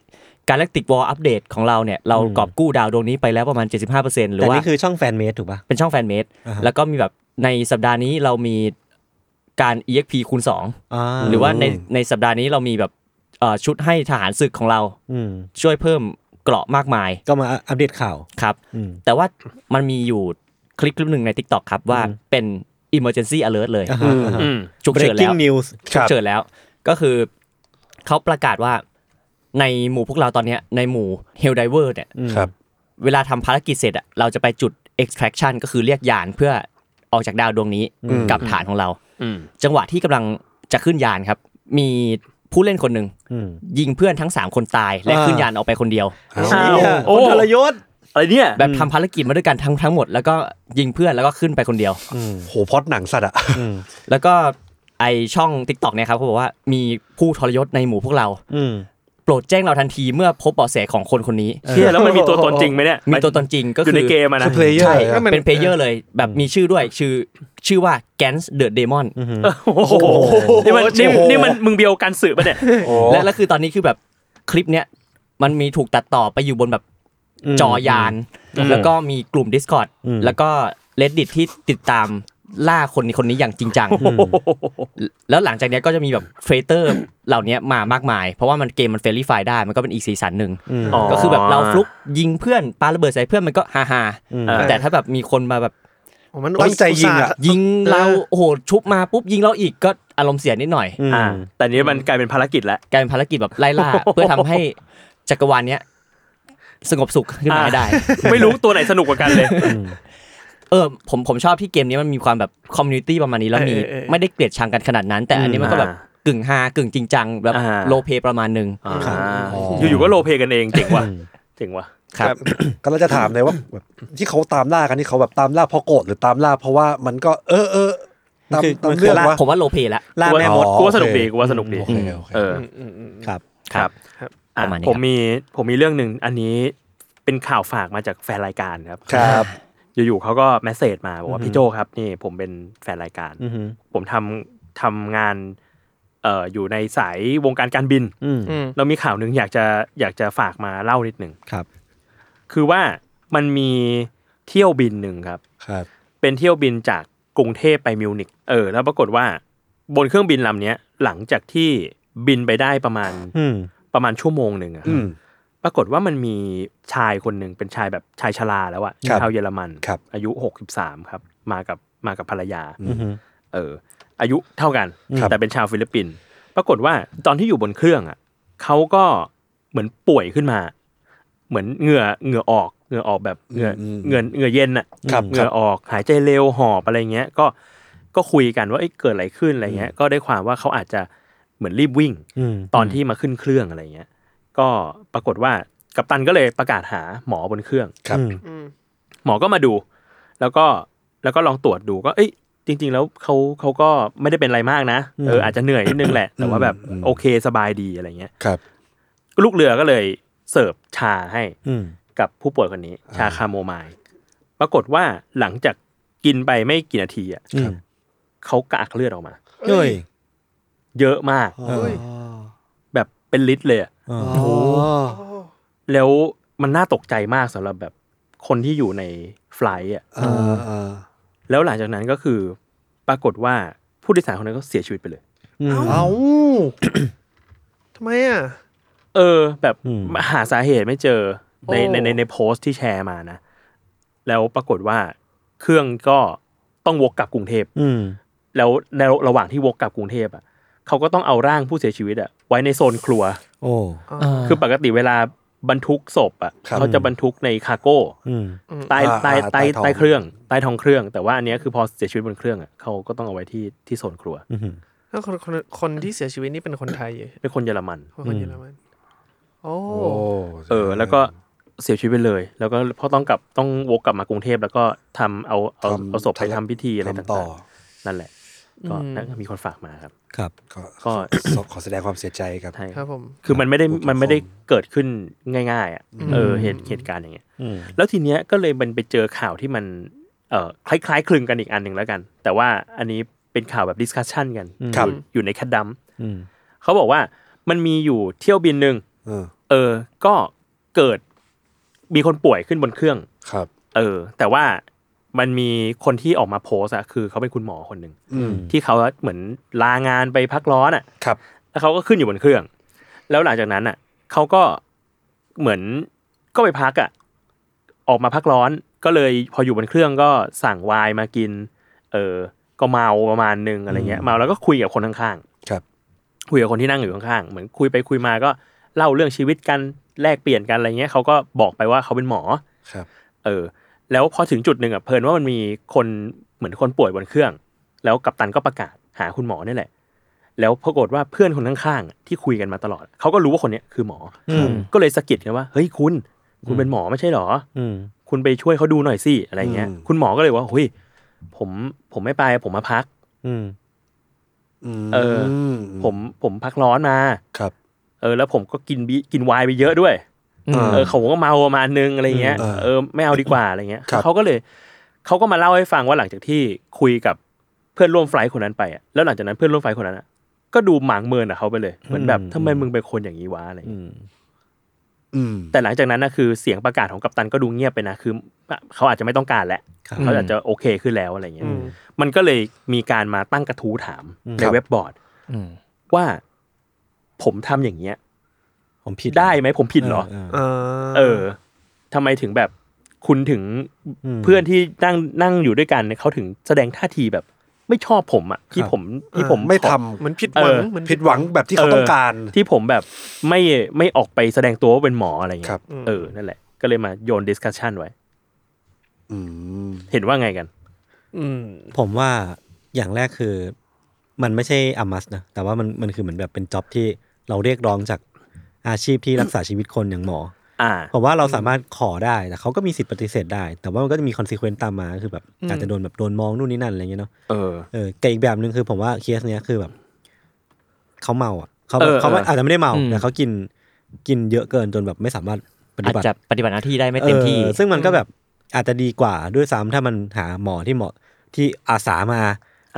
Galactic War update ของเราเนี่ยเราอืมกอบกู้ดาวดวงนี้ไปแล้วประมาณ 75%หรือแต่ว่านี่คือช่อง fan-made ถูกป่ะเป็นช่อง fan-made อ่าฮะแล้วก็มีแบบในสัปดาห์นี้เรามีการ EXP คูณอ่า2หรือว่าในในสัปดาห์นี้เรามีแบบเอ่อชุดให้ทหารศึกของเราอืมช่วยเพิ่มเกราะมากมาย ก็มาอัปเดตข่าวครับอืมแต่ว่ามันมีอยู่คลิปคลิปหนึ่งใน TikTok ครับว่าเป็น emergency alert เลยอ่าฮะอ่าฮะอืมฉุกเฉินแล้ว breaking news ฉุกเฉินแล้ว ก็คือเขาประกาศว่า ในหมู่พวกเราตอนเนี้ยในหมู่ Hell Diver เนี่ยครับ เวลาทำภารกิจเสร็จอะเราจะไปจุด extraction ก็คือเรียกยานเพื่อออกจากดาวดวงนี้กลับฐานของเราอืมจังหวะที่กำลังจะขึ้นยานครับ มีผู้เล่นคนหนึ่งอืมยิงเพื่อนทั้ง3คนตายและอ่าขึ้นยานออกไปคนเดียวอ้าวเชี่ยโอ้คนทรยศอะไรเนี่ยแบบทำภารกิจมาด้วยกันทั้งทั้งหมด แล้วก็ยิงเพื่อนแล้วก็ขึ้นไปคนเดียวโหพล็อดหนังสัตว์อะแล้วก็ไอ้ช่อง TikTok เนี่ยครับเขาบอกว่ามีผู้ทรยศในหมู่พวกเราอืมโป รดแจ้งเราทันทีเมื่อพบเบาะแสของคนคนนี้เชี่ยแล้วมันมีตัวตนจริงไหมเนี่ยมีตัวตนจริงก็อยู่คือในเกมอะนะคือ player ใช่อะเป็น player เลยแบบมีชื่อด้วยชื่อชื่อว่า Gans the Demon โอ้โหนี่มันนี่นี่มันมึงเบียวการสืบปะเนี่ยและแล้วคือตอนนี้คือแบบคลิปเนี้ยมันมีถูกตัดต่อไปอยู่บนแบบจอยาน แล้วก็มีกลุ่ม Discord อืมแล้วก็ Reddit ที่ติดตาม ล่าคนนี้คนนี้อย่างจริงจัง แล้วหลังจากเนี้ยก็จะมีแบบ traitor เหล่านี้มามากมาย เพราะว่ามันเกมมัน friendly fire ได้ มันก็เป็นอีกสีสันหนึ่งอ๋อก็คือแบบเราฟลุกยิงเพื่อนปาระเบิดใส่เพื่อนมันก็ฮาฮาๆอืมแต่ถ้าแบบมีคนมาแบบโอ้มันตั้งใจยิงอะยิงเราโอ้โหชุบมาปุ๊บยิงเราอีกก็อารมณ์เสียนิดหน่อยอ่าแต่นี้มันกลายเป็นภารกิจแล้วกลายเป็นภารกิจแบบไล่ล่าเพื่อทำให้จักรวาลเนี้ยสงบสุขขึ้นมาให้ได้ ไม่รู้ตัวไหนสนุกกว่ากันเลย เออผมผมชอบที่เกมนี้มันมีความแบบ community ประมาณนี้แล้วมีเออเออเออไม่ได้เกลียดชังกันขนาดนั้น แต่อันนี้มันก็แบบอ่ากึ่งฮากึ่งจริงจังแบบอ่า role play ประมาณหนึ่งอ่าครับอยู่ๆก็ role play กันเองเจ๋งว่ะเจ๋งว่ะครับก็เราจะถามเลยว่าแบบที่เขาตามล่ากันที่เขาแบบตามล่าเพราะโกรธหรือตามล่าเพราะว่ามันก็ เออเออตามคือตามมันคือเรื่องล่าว่าผมว่าโลเปแล้วล่าแม่มดอ๋อกูว่าสนุกโอเคดีกูว่าสนุกดีโอเคโอเคเออครับครับครับอะประมาณนี้ผมครับมีผมมีเรื่องหนึ่งอันนี้เป็นข่าวฝากมาจากแฟนรายการครับครับ อยู่ๆเขาก็แมสเซจมาบอกว่าพี่โจครับนี่ผมเป็นแฟนรายการอือหือผมทำทำงานเอ่ออยู่ในสายวงการการบินอืมอืมเรามีข่าวหนึ่งอยากจะอยากจะฝากมาเล่านิดหนึ่งครับ คือว่ามันมีเที่ยวบินหนึ่งครับครับ เป็นเที่ยวบินจากกรุงเทพไปมิวนิกเออ แล้วปรากฏว่า บนเครื่องบินลำเนี้ยหลังจากที่บินไปได้ประมาณอืมประมาณชั่วโมงหนึ่งอะอืม ปรากฏว่ามันมีชายคนหนึ่งเป็นชายแบบชายชราแล้วอะครับชาวเยอรมันครับอายุหกสิบสามครับ มากับมากับภรรยาอือหือเออ อายุเท่ากันครับแต่เป็นชาวฟิลิปปินส์ปรากฏว่าตอนที่อยู่บนเครื่องอะเขาก็เหมือนป่วยขึ้นมา เหมือนเหงื่อเหงื่อออกเหงื่อออกแบบเหงื่ออเหงื่อเหงื่อเย็นอะครับเหงื่อออกหายใจเร็วหอบอะไรเงี้ย ก็ก็คุยกันว่าเอ้ยเกิดอะไรขึ้นอะไรเงี้ย ก็ได้ความว่าเขาอาจจะเหมือนรีบวิ่งอืมตอนที่มาขึ้นเครื่องอะไรเงี้ย ก็ปรากฏว่ากัปตันก็เลยประกาศหาหมอบนเครื่องครับอืมอืมหมอก็มาดู แล้วก็แล้วก็ลองตรวจดูก็เอ้ยจริง ๆ แล้วเขาเขาก็ไม่ได้เป็นอะไรมากนะเอออาจจะเหนื่อยนิดนึงแหละ แต่ว่าแบบอืมโอเคสบายดีอะไรเงี้ยครับ ลูกเรือก็เลยเสิร์ฟชาให้อืมกับผู้ป่วยคนนี้ ชาคาโมไมล์ปรากฏว่าหลังจากกินไปไม่กี่นาทีอะอืมเขากระอักเลือดออกมาเฮ้ยเยอะมากเฮ้ยแบบเป็นลิตรเลยอะอ๋อ โอ้แล้วมันน่าตกใจมากสำหรับแบบคนที่อยู่ในไฟลท์อะอ่าอ่าแล้วหลังจากนั้นก็คือ ปรากฏว่าผู้โดยสารคนนั้นก็เสียชีวิตไปเลยอืมเอ้าทำไมอะ เออ แบบอืมหาสาเหตุไม่เจอในโอ้ในในในโพสต์ที่แชร์มานะ แล้วปรากฏว่าเครื่องก็ต้องวกกลับกรุงเทพอืมแล้วในระหว่างที่วกกลับกรุงเทพอะเขาก็ต้องเอาร่างผู้เสียชีวิตอะไว้ในโซนครัว โอ้คือปกติเวลาบรรทุกศพอะครับเขาจะบรรทุกในคาร์โก้อืมใต้อ่าใต้อ่าใต้ใต้ท้องใต้เครื่องใต้ท้องเครื่อง แต่ว่าอันเนี้ยคือพอเสียชีวิตบนเครื่องอะเขาก็ต้องเอาไว้ที่ที่โซนครัวอืมแล้วคนคนคนที่เสียชีวิตนี่เป็นคนไทยเหรอเป็นคนเยอรมันคนเยอรมันโอ้โอ้เออ แล้วก็เสียชีวิตไปเลย แล้วก็พอต้องกลับต้องวกกลับมากรุงเทพแล้วก็ทำเอาเอาทำเอาศพไปทำพิธีอะไรทำต่ต่าองๆนั่นแหละ ก็นั่นก็มีคนฝากมาครับ ครับก็ก็ขอขอแสดงความเสียใจกับใช่ครับผมคือมันไม่ได้ผู้ปกครองมันไม่ได้เกิดขึ้นง่าย ๆ อะเออเหตุเหตุการณ์อย่างเงี้ยอืมแล้วทีเนี้ยก็เลยมันไปเจอข่าวที่มันเอ่อคล้ายๆ คลึงกันอีกอันหนึ่งแล้วกัน แต่ว่าอันนี้เป็นข่าวแบบ discussion กันครับอยู่อยู่ในแคดดัมอืมเขาบอกว่ามันมีอยู่เที่ยวบินหนึ่งเออเออ ก็เกิดมีคนป่วยขึ้นบนเครื่องครับ เออ แต่ว่า มันมีคนที่ออกมาโพสต์อะคือเขาเป็นคุณหมอคนหนึ่งอืมที่เขาเหมือนลางานไปพักร้อนอะครับ แล้วเขาก็ขึ้นอยู่บนเครื่อง แล้วหลังจากนั้นอะเขาก็เหมือนก็ไปพักอะออกมาพักร้อนก็เลยพออยู่บนเครื่องก็สั่งไวน์มากิน เออ ก็เมาประมาณนึงอะไรเงี้ยเมาแล้วก็คุยกับคนข้างครับๆคุยกับคนที่นั่งอยู่ข้างๆเหมือนคุยไปคุยมาก็เล่าเรื่องชีวิตกันแลกเปลี่ยนกันอะไรเงี้ยเขาก็บอกไปว่าเขาเป็นหมอครับ เออ แล้วพอถึงจุดหนึ่งอะเพลินว่ามันมีคนเหมือนคนป่วยบนเครื่อง แล้วกัปตันก็ประกาศหาคุณหมอนี่แหละ แล้วปรากฏว่าเพื่อนคนข้างๆอะที่คุยกันมาตลอดเขาก็รู้ว่าคนเนี้ยคือหมออมก็เลยสะกิดกันว่าเฮ้ยคุณ คุณเป็นหมอไม่ใช่เหรออืมคุณไปช่วยเขาดูหน่อยสิอะไรเงี้ยอืมคุณหมอก็เลยว่าเฮ้ยผมผมไม่ไป ผมมาพักอืมมเออ ผมผมพักร้อนมาครับ เออ แล้วผมก็กินบิกินไวน์ไปเยอะด้วยอืม เออเขาก็เมาประมาณนึงอะไรเงี้ยอืมเออไม่เอาดีกว่าอะไรเงี้ยครับเขาก็เลยเขาก็มาเล่าให้ฟังว่าหลังจากที่คุยกับเพื่อนร่วม flight คนนั้นไปอะแล้วหลังจากนั้นเพื่อนร่วม flight คนนั้นอะก็ดูหมางเมินอะเขาไปเลยเหมือนแบบอืมทำไมมึงเป็นคนอย่างนี้วะอะไรเงี้ยอืมอืมแต่หลังจากนั้นนะคือเสียงประกาศของกัปตันก็ดูเงียบไปนะคือเขาอาจจะไม่ต้องการแล้วครับเขาอาจจะโอเคขึ้นแล้วอะไรเงี้ยอืมมันก็เลยมีการมาตั้งกระทู้ถามอืมในเว็บบอร์ดอืมว่าผมทำอย่างเงี้ย ผมผิดได้ไหมผมผิดเหรอ เออ เออเออทำไมถึงแบบคุณถึงอืมเพื่อนที่นั่งนั่งอยู่ด้วยกันเนี่ยเขาถึงแสดงท่าทีแบบ ไม่ชอบผมอะที่ครับผมที่ผมไม่ทำขอเหมือนผิดหวังเออเหมือนผิดหวังแบบที่เขาต้องการ ที่ผมแบบไม่ไม่ออกไปแสดงตัวว่าเป็นหมออะไรเงี้ยครับเออนั่นแหละ ก็เลยมาโยน discussion ไว้อืมเห็นว่าไงกัน อืมผมว่าอย่างแรกคือ มันไม่ใช่ a must นะแต่ว่ามันมันคือเหมือนแบบเป็น job ที่เราเรียกร้องจาก อาชีพที่รักษาชีวิตคนอย่างหมออ่าผมว่าเราสามารถขอได้แต่เขาก็มีสิทธิ์ปฏิเสธได้ แต่ว่ามันก็จะมี consequence ตามมาคือแบบอาจจะโดนแบบโดนมองนู่นนี่นั่นอะไรเงี้ยเนาะเออเออแต่อีกแบบหนึ่งคือผมว่าเคสเนี้ยคือแบบเขาเมาอะเขาแบบเออเขาเอออาจจะไม่ได้เมาอืมแต่เขากินกินเยอะเกินจนแบบไม่สามารถปฏิอาจจะปฏิบัติหน้าที่ได้ไม่เต็มที่ออซึ่งมันก็แบบอาจจะดีกว่าด้วยซ้ำถ้ามันหาหมอที่เหมาะที่อาสามาอ่า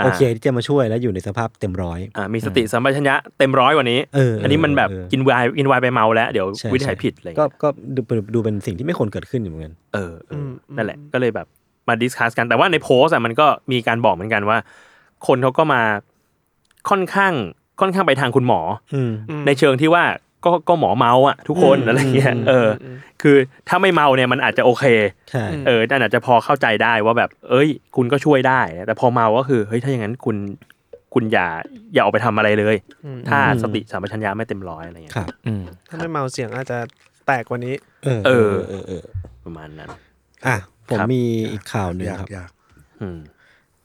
โอเคที่จะมาช่วยแล้วอยู่ในสภาพเต็มร้อยอ่ามีสติสัมปชัญญะเต็มร้อยกว่านี้เออเอออันนี้มันแบบเออกินไวน์กินไวน์ไปเมาแล้วเดี๋ยวใช่วินิจฉัยใช่ผิดอะไรก็เงี้ยก็ดูดูเป็นสิ่งที่ไม่ควรเกิดขึ้นอยู่เหมือนกันเออเอออนั่นแหละก็เลยแบบมา discuss กันแต่ว่าในโพสต์อะมันก็มีการบอกเหมือนกันว่า คนเขาก็มาค่อนข้างค่อนข้างไปทางคุณหมออืมอในเชิงที่ว่า ก็ก็หมอเมาอะทุกคนอืมอะไรเงี้ยอืมเอออ คือถ้าไม่เมาเนี่ยมันอาจจะโอเคใช่เออนั่นอาจจะพอเข้าใจได้ว่าแบบ เอ้ย คุณก็ช่วยได้ แต่พอเมาก็คือเฮ้ยถ้าอย่างนั้นคุณคุณอย่าอย่าออกไปทำอะไรเลย ถ้าสติสัมปชัญญะไม่เต็มร้อยอะไรเงี้ยครับอืมถ้าไม่เมาเสียงอาจจะแตกกว่านี้ เออ เออเออเออประมาณนั้น อะผมครับมีอีกข่าวหนึ่งอยากครับอยากอืม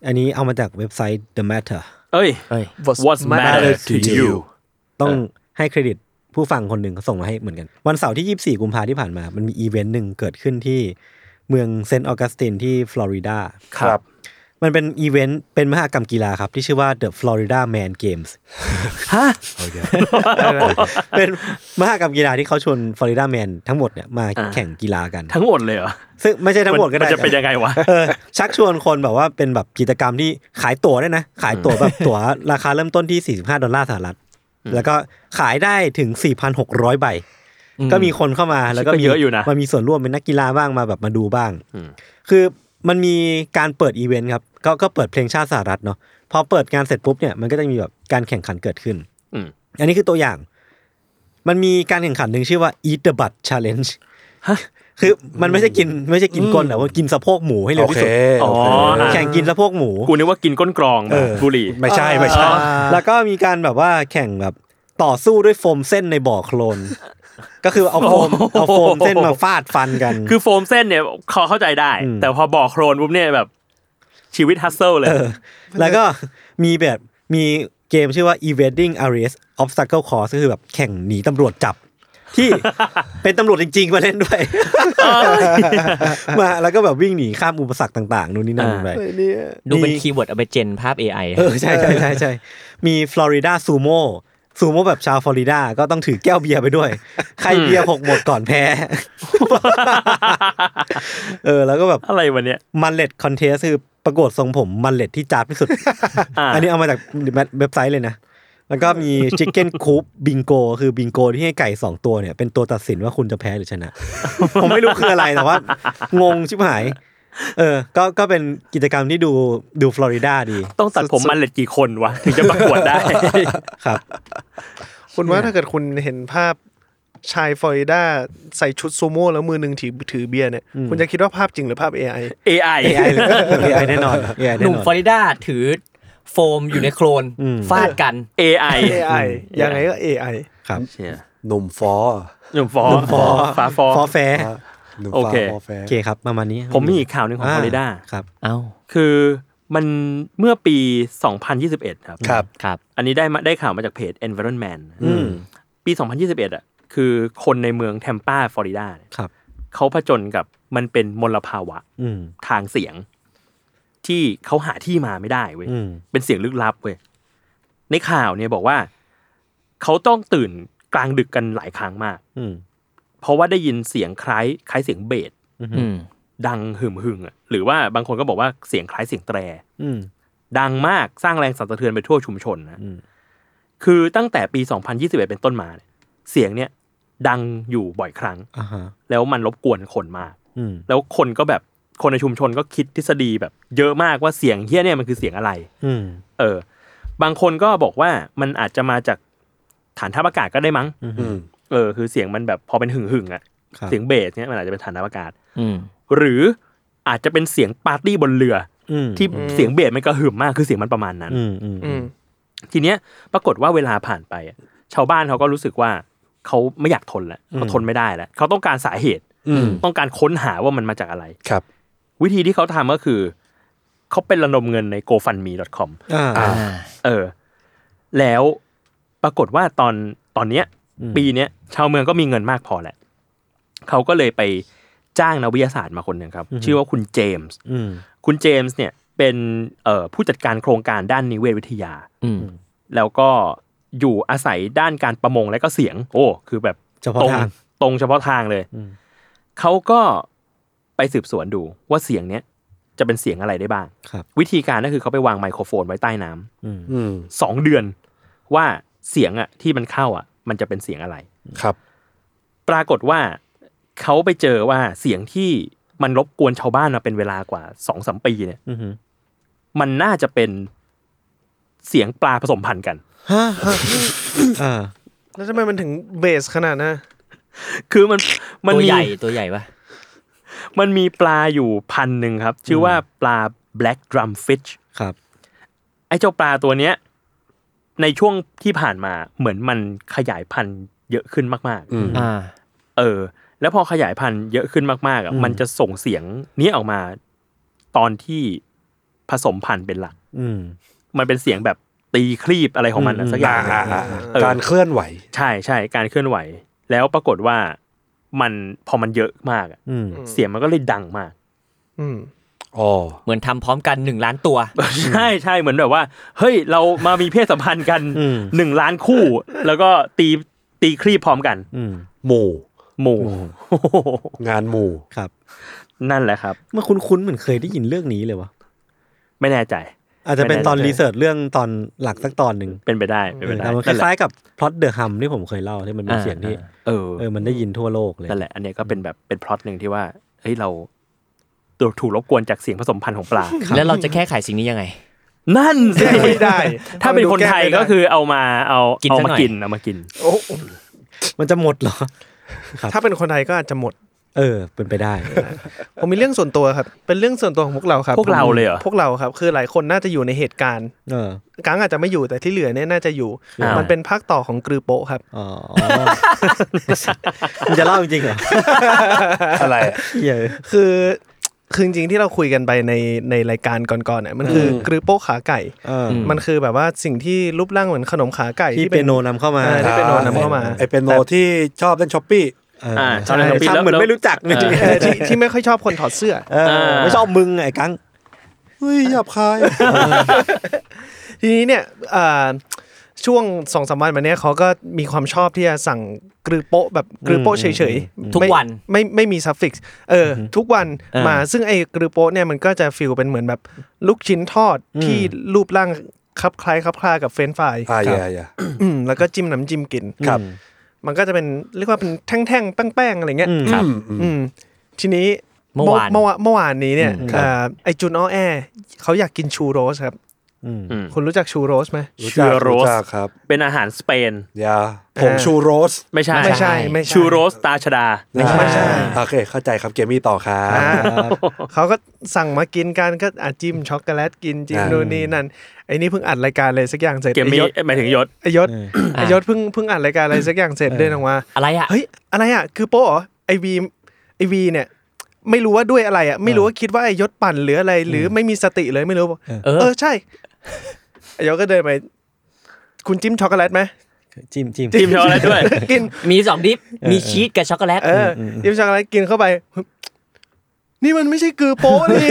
อันนี้เอามาจากเว็บไซต์ The Matter เอ้ยเอ้ย What's matter to you ต้องให้เครดิต ผู้ฟังคนหนึ่งเขาส่งมาให้เหมือนกัน วันเสาร์ที่ 24 กุมภาที่ผ่านมา มันมีอีเวนต์หนึ่งเกิดขึ้นที่เมืองเซนต์ออกัสตินที่ฟลอริดาครับ มันเป็นอีเวนต์เป็นมหกรรมกีฬาครับ ที่ชื่อว่า The Florida Man Games ฮะเป็นมหกรรมกีฬาที่เขาชวน Florida Man ทั้งหมดเนี่ยมาอ่าแข่งกีฬากัน ทั้งหมดเลยเหรอ ซึ่งไม่ใช่ทั้งหมดก็ได้จะเป็นยังไงวะเออชักชวนคนแบบว่าเป็นแบบกิจกรรมที่ขายตั๋วด้วยนะ ขายตั๋วแบบตั๋วราคาเริ่มต้นที่ 45 ดอลลาร์สหรัฐ แล้วก็ขายได้ถึง 4,600 ใบ ก็มีคนเข้ามาแล้วก็ก็มีเยอะอยู่นะมันมีส่วนร่วมเป็นนักกีฬาบ้างมาแบบมาดูบ้างอืมคือมันมีการเปิดอีเวนต์ครับ ก็ก็เปิดเพลงชาติสหรัฐเนาะพอเปิดงานเสร็จปุ๊บเนี่ยมันก็จะมีแบบการแข่งขันเกิดขึ้นอืมอันนี้คือตัวอย่าง มันมีการแข่งขันหนึ่งชื่อว่า Eat the Butt Challenge คือมันไม่ใช่กินไม่ใช่กินก้นแต่ว่ากินสะโพกหมูให้เร็วที่สุดโอเคอ๋อโอเคอะแข่งกินสะโพกหมูกูนึกว่ากินก้นกรองเออบุหรี่ไม่ใช่ไม่ใช่ แล้วก็มีการแบบว่าแข่งแบบต่อสู้ด้วยโฟมเส้นในบ่อโคลนก็คือเอาโฟมเอาโฟมเส้นมาฟาดฟันกัน คือโฟมเส้นเนี่ยเขาเข้าใจได้อืมแต่พอบอกโคลนปุ๊บเนี่ยแบบชีวิต hustle เลยเออแล้วก็มีแบบมีเกมชื่อว่า evading arrest obstacle course ก็คือแบบแข่งหนีตำรวจจับ ที่เป็นตำรวจจริง ๆ มาเล่นด้วย มาแล้วก็แบบวิ่งหนีข้ามอุปสรรคต่างๆนู่นนี่นั่นอ่าไปเนี่ยดูเป็นมีคีย์เวิร์ดเอาไปเจนภาพ AI เออใช่ใช่ใช่ใช่มีฟลอริดาซูโม่ซูโม่แบบชาวฟลอริดาก็ต้องถือแก้วเบียร์ไปด้วย ใครเบียร์หกหมดก่อนแพ้ เออ แล้วก็แบบอะไรวะเนี่ย mullet contest คือประกวดทรงผม mullet ที่จัดที่สุดอ่าอันนี้เอามาจากเว็บไซต์เลยนะ แล้วก็มีชิคเก้นคูปบิงโกคือบิงโกที่ให้ไก่สองตัวเนี่ย เป็นตัวตัดสินว่าคุณจะแพ้หรือชนะ ผมไม่รู้คืออะไรแต่ว่า งงชิบหาย เออ ก็ก็เป็นกิจกรรมที่ดูดูฟลอริดาดี ต้องตัดผมมันเล็ดกี่คนวะ ถึงจะประกวดได้ครับ คุณว่าถ้าเกิดคุณเห็นภาพชายฟลอริดาใส่ชุดซูโม่แล้วมือหนึ่งถือถือเบียร์เนี่ย คุณจะคิดว่าภาพจริงหรือภาพ AI AI AI เลย AI แน่นอน AI หแน่นุ่มนอนฟลอริดาถือ โฟมอยู่ในโคลนอืมฟาดกัน AI AI ยังไงก็ AI ครับเชี่ยหนุ่มฟอหนุ่มฟอหนุ่มฟอฟ้าฟอฟอแฟร์หนุ่มโอฟ้าเคฟอแฟร์โอเคครับประมาณนี้ ผมมีอีกข่าวหนึ่งของฟลอริดาครับเอ้าคือมันเมื่อปี 2021 ครับครับครับ อันนี้ได้มาได้ข่าวมาจากเพจ Environment อืมปี 2021 อะ คือคนในเมืองแทมปาฟลอริดาเนี่ยครับเขาผจญกับมันเป็นมลภาวะอืมทางเสียง ที่เขาหาที่มาไม่ได้เว้ยอืมเป็นเสียงลึกลับเว้ยในข่าวเนี่ยบอกว่าเขาต้องตื่นกลางดึกกันหลายครั้งมาก อืมเพราะว่าได้ยินเสียงคล้ายคล้ายเสียงเบสอืมดังหึมหึงอะหรือว่าบางคนก็บอกว่าเสียงคล้ายเสียงแตรอืมดังมากสร้างแรงสั่นสะเทือนไปทั่วชุมชนนะอืมคือตั้งแต่ปี 2021 เป็นต้นมาเนี่ยเสียงเนี่ย ดังอยู่บ่อยครั้งอ่าฮะแล้วมันรบกวนคนมากอืมแล้วคนก็แบบ คนในชุมชนก็คิดทฤษฎีแบบ เยอะมากว่าเสียงเฮี้ยเนี่ยมันคือเสียงอะไร อืมเออ บางคนก็บอกว่ามันอาจจะมาจากฐานทัพอากาศก็ได้มั้งอืมเออ คือเสียงมันแบบพอเป็นหึ่งหึ่งๆอะครับเสียงเบสเนี่ยมันอาจจะเป็นฐานทัพอากาศ อืมหรืออาจจะเป็นเสียงปาร์ตี้บนเรืออืมที่เสียงเบสมันก็หึ่มมากคือเสียงมันประมาณนั้นอืมอืมอืมทีเนี้ยปรากฏว่าเวลาผ่านไปอะชาวบ้านเขาก็รู้สึกว่าเขาไม่อยากทนแล้วเขาทนไม่ได้แล้วเขาต้องการสาเหตุอืมต้องการค้นหาว่ามันมาจากอะไรครับ วิธีที่เขาทำก็คือเขาเป็นระดมเงินใน gofundme.com อ่าอ่าเออ แล้วปรากฏว่าตอนตอนเนี้ยอืมปีเนี้ยชาวเมืองก็มีเงินมากพอแหละเขาก็เลยไปจ้างนักวิทยาศาสตร์มาคนหนึ่งครับ ชื่อว่าคุณเจมส์อืมคุณเจมส์เนี่ยเป็นเอ่อผู้จัดการโครงการด้านนิเวศวิทยาอืมแล้วก็อยู่อาศัยด้านการประมงและก็เสียง โอ้ คือแบบเฉพาะตรงทางตรงเฉพาะทางเลยอืมเขาก็ ไปสืบสวนดูว่าเสียงเนี้ยจะเป็นเสียงอะไรได้บ้าง ครับ วิธีการก็คือเขาไปวางไมโครโฟนไว้ใต้น้ำอืมอืมสองเดือน ว่าเสียงอะที่มันเข้าอะมันจะเป็นเสียงอะไร ครับ ปรากฏว่าเขาไปเจอว่าเสียงที่มันรบกวนชาวบ้านมาเป็นเวลากว่าสองสามปีเนี่ยอืมมันน่าจะเป็นเสียงปลาผสมพันธุ์กันอ่าแล้วทำไมมันถึงเบสขนาดนั้นคือมันมันตัวมีใหญ่ตัวใหญ่ปะ มันมีปลาอยู่พันหนึ่งครับ ชื่อว่าปลา black drumfish ครับ ไอ้เจ้าปลาตัวเนี้ย ในช่วงที่ผ่านมาเหมือนมันขยายพันธุ์เยอะขึ้นมากอืมอ่าๆเออ แล้วพอขยายพันธุ์เยอะขึ้นมากๆอะอืมมันจะส่งเสียงนี้ออกมาตอนที่ผสมพันธุ์เป็นหลัก อืม มันเป็นเสียงแบบตีคลีบอะไรของมันอะอืมสักอย่างหนึ่งอ่าอ่าเออการเคลื่อนไหว ใช่ใช่การเคลื่อนไหว แล้วปรากฏว่า มันพอมันเยอะมากอะอืมเสียงมันก็เลยดังมากอืมอ๋อเหมือนทำพร้อมกันหนึ่งล้านตัว ใช่ใช่เหมือนแบบว่า เฮ้ยเรามามีเพศสัมพันธ์กันอืมหนึ่งล้านคู่ แล้วก็ตีตีคลีบพร้อมกันอืมหมู่หมู่งานหมู่ครับ นั่นแหละครับเมื่อคุ้นๆเหมือนเคยได้ยินเรื่องนี้เลยวะไม่แน่ใจ อาจจะเป็นตอนไม่แน่ใจรีเสิร์ชเรื่องตอนหลักสักตอนหนึ่งเป็นไปได้เป็นไปได้แต่มันคนั่นแหละล้ายๆกับพล็อตเดอะฮัมที่ผมเคยเล่าที่มันเป็นอ่าเสียงที่เออเออมันได้ยินทั่วโลกเลยนั่นแหละอันเนี้ยก็เป็นแบบเป็นพล็อตหนึ่งที่ว่าเฮ้ยเราถูกรบกวนจากเสียงผสมพันธุ์ของปลาแล้วเราจะแก้ไขสิ่งนี้ยังไง นั่นสิไม่ได้ ถ้าเป็นคนไทยก็คือเอามาเอากินเอาสักมาหน่อยกินเอามากินโอ้มันจะหมดเหรอถ้าเป็นคนไทยก็อาจจะหมด เออ เป็นไปได้ ผมมีเรื่องส่วนตัวครับ เป็นเรื่องส่วนตัวของพวกเราครับ พวกเราเลยเหรอ พวกเราครับ คือหลายคนน่าจะอยู่ในเหตุการณ์ เออกังอาจจะไม่อยู่แต่ที่เหลือเนี่ยน่าจะอยู่ อ้าว มันเป็นภาคต่อของกรือโปะครับ อ๋อมันจะเล่าจริงๆเหรออะไรเหี้ยคือ คือจริงๆที่เราคุยกันไปในในรายการก่อนๆเนี่ยมันคืออกรือโป๊ะขาไก่ เออม มันคือแบบว่าสิ่งที่รูปร่างเหมือนขนมขาไก่ที่เปโนนำเข้ามาเออที่เปโนนำเข้ามา ไอเป็นโนที่ชอบเล่นช้อปปี้เอออ่าใช่ตอนนั้นเราปิดแล้วทำเหมือนไม่รู้จักเออเออที่ที่ไม่ค่อยชอบคนถอดเสื้อเออไม่ชอบมึงไอ้กังเฮ้ยหยาบคาย ทีนี้เนี่ยอ่าช่วงสองสามวันมาเนี้ยเขาก็มีความชอบที่จะสั่งกรือโป๊ะแบบกรือโป๊ะเฉยๆทุกวันไม่ไม่ไม่มี suffix เอออทุกวันเออมาซึ่งไอ้กรือโป๊ะเนี่ยมันก็จะ feel เป็นเหมือนแบบลูกชิ้นทอดที่รูปร่างคลับคล้ายคลับคลากับเฟรนช์ฟรายอ่าอย่าอย่าอืมแล้วก็จิ้มน้ำจิ้มกินครับ มันก็จะเป็นเรียกว่าเป็นแท่งๆแป้งๆอะไรเงี้ยครับอืมทีนี้เมื่อวานเมื่อวานเมื่อวานนี้เนี่ยครับอ่าไอจุนอ้อแอเขาอยากกินชูโรสครับอืมอืม คุณรู้จักชูโรสไหมรู้จักชูโรสรู้จักครับเป็นอาหารสเปนอย่าผงชูโรส ไม่ใช่ไม่ใช่ไม่ใช่ชูโรสตาชดาไม่ใช่ โอเค เข้าใจครับเกมมี่ต่อครับอ่าเขาก็สั่งมากินกันก็อะจิ้มช็อกโกแลตกินจิ้มอ่านู่นนี่นั่นไอ้นี่เพิ่งอัดรายการเลยสักอย่างเสร็จเกมมี่ไอ้ยศหมายถึงยศไอยศไอยศเพิ่งเพิ่งอัดรายการอะไรสักอย่างเสร็จเดินออกมาอะไรอะเฮ้ยอะไรอะกรือโป๊ะเหรอไอวีไอวีเนี่ย ไม่รู้ว่าด้วยอะไรอะไม่รู้ว่าคิดว่าไอยศปั่นหรืออะไร หรือไม่มีสติเลยไม่รู้บอกเออเออใช่ไอยศก็เดินไปคุณจิ้มช็อกโกแลตไหมจิ้มจิ้มจิ้มช็อกโกแลตด้วยกินมีสอง dip มีชีสกับช็อกโกแลตเอออจิ้มช็อกโกแลตกินเข้าไป นี่มันไม่ใช่กรือโป๊ะนี่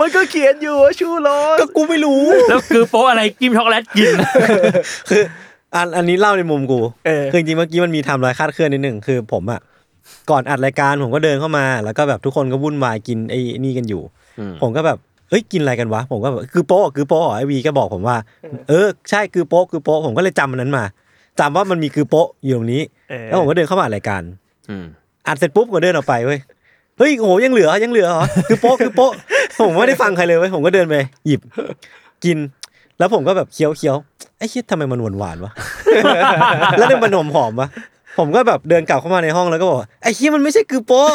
มันก็เขียนอยู่ว่าชูโรสก็กูไม่รู้ แล้วกรือโป๊ะอะไรจิ้มช็อกโกแลตกินคืออันอันนี้เล่าในมุมกูเออคือจริงๆเมื่อกี้มันมีไทำลายคาดเคลื่อนนิดหนึ่งคือผมอะ ก่อนอัดรายการผมก็เดินเข้ามา แล้วก็แบบทุกคนก็วุ่นวายกินไอ้นี่กันอยู่อืมผมก็แบบเอ้ยกินอะไรกันวะ ผมก็แบบคือโป๊ะคือโป๊ะเหรอไอวีก็บอกผมว่า เออใช่คือโป๊ะคือโป๊ะผมก็เลยจำมันนั้นมาจำว่ามันมีคือโป๊ะอยู่ตรงนี้เออแล้วผมก็เดินเข้ามาอัดรายการอืมอัดเสร็จปุ๊บก็เดินออกไปเว้ยเฮ้ยโอ้โหยังเหลือยังเหลือเหรอคือโป๊ะคือโป๊ะผมไม่ได้ฟังใครเลยเว้ยผมก็เดินไปหยิบกิน แล้วผมก็แบบเคี้ยวเคี้ยวไอ้เคิดทำไมมันหวานหวานๆวะแล้วเนี่ยมันหอมหอมๆวะ ผมก็แบบเดินกลับเข้ามาในห้องแล้วก็บอกว่าไอ้เคียมันไม่ใช่คือโป๊ะ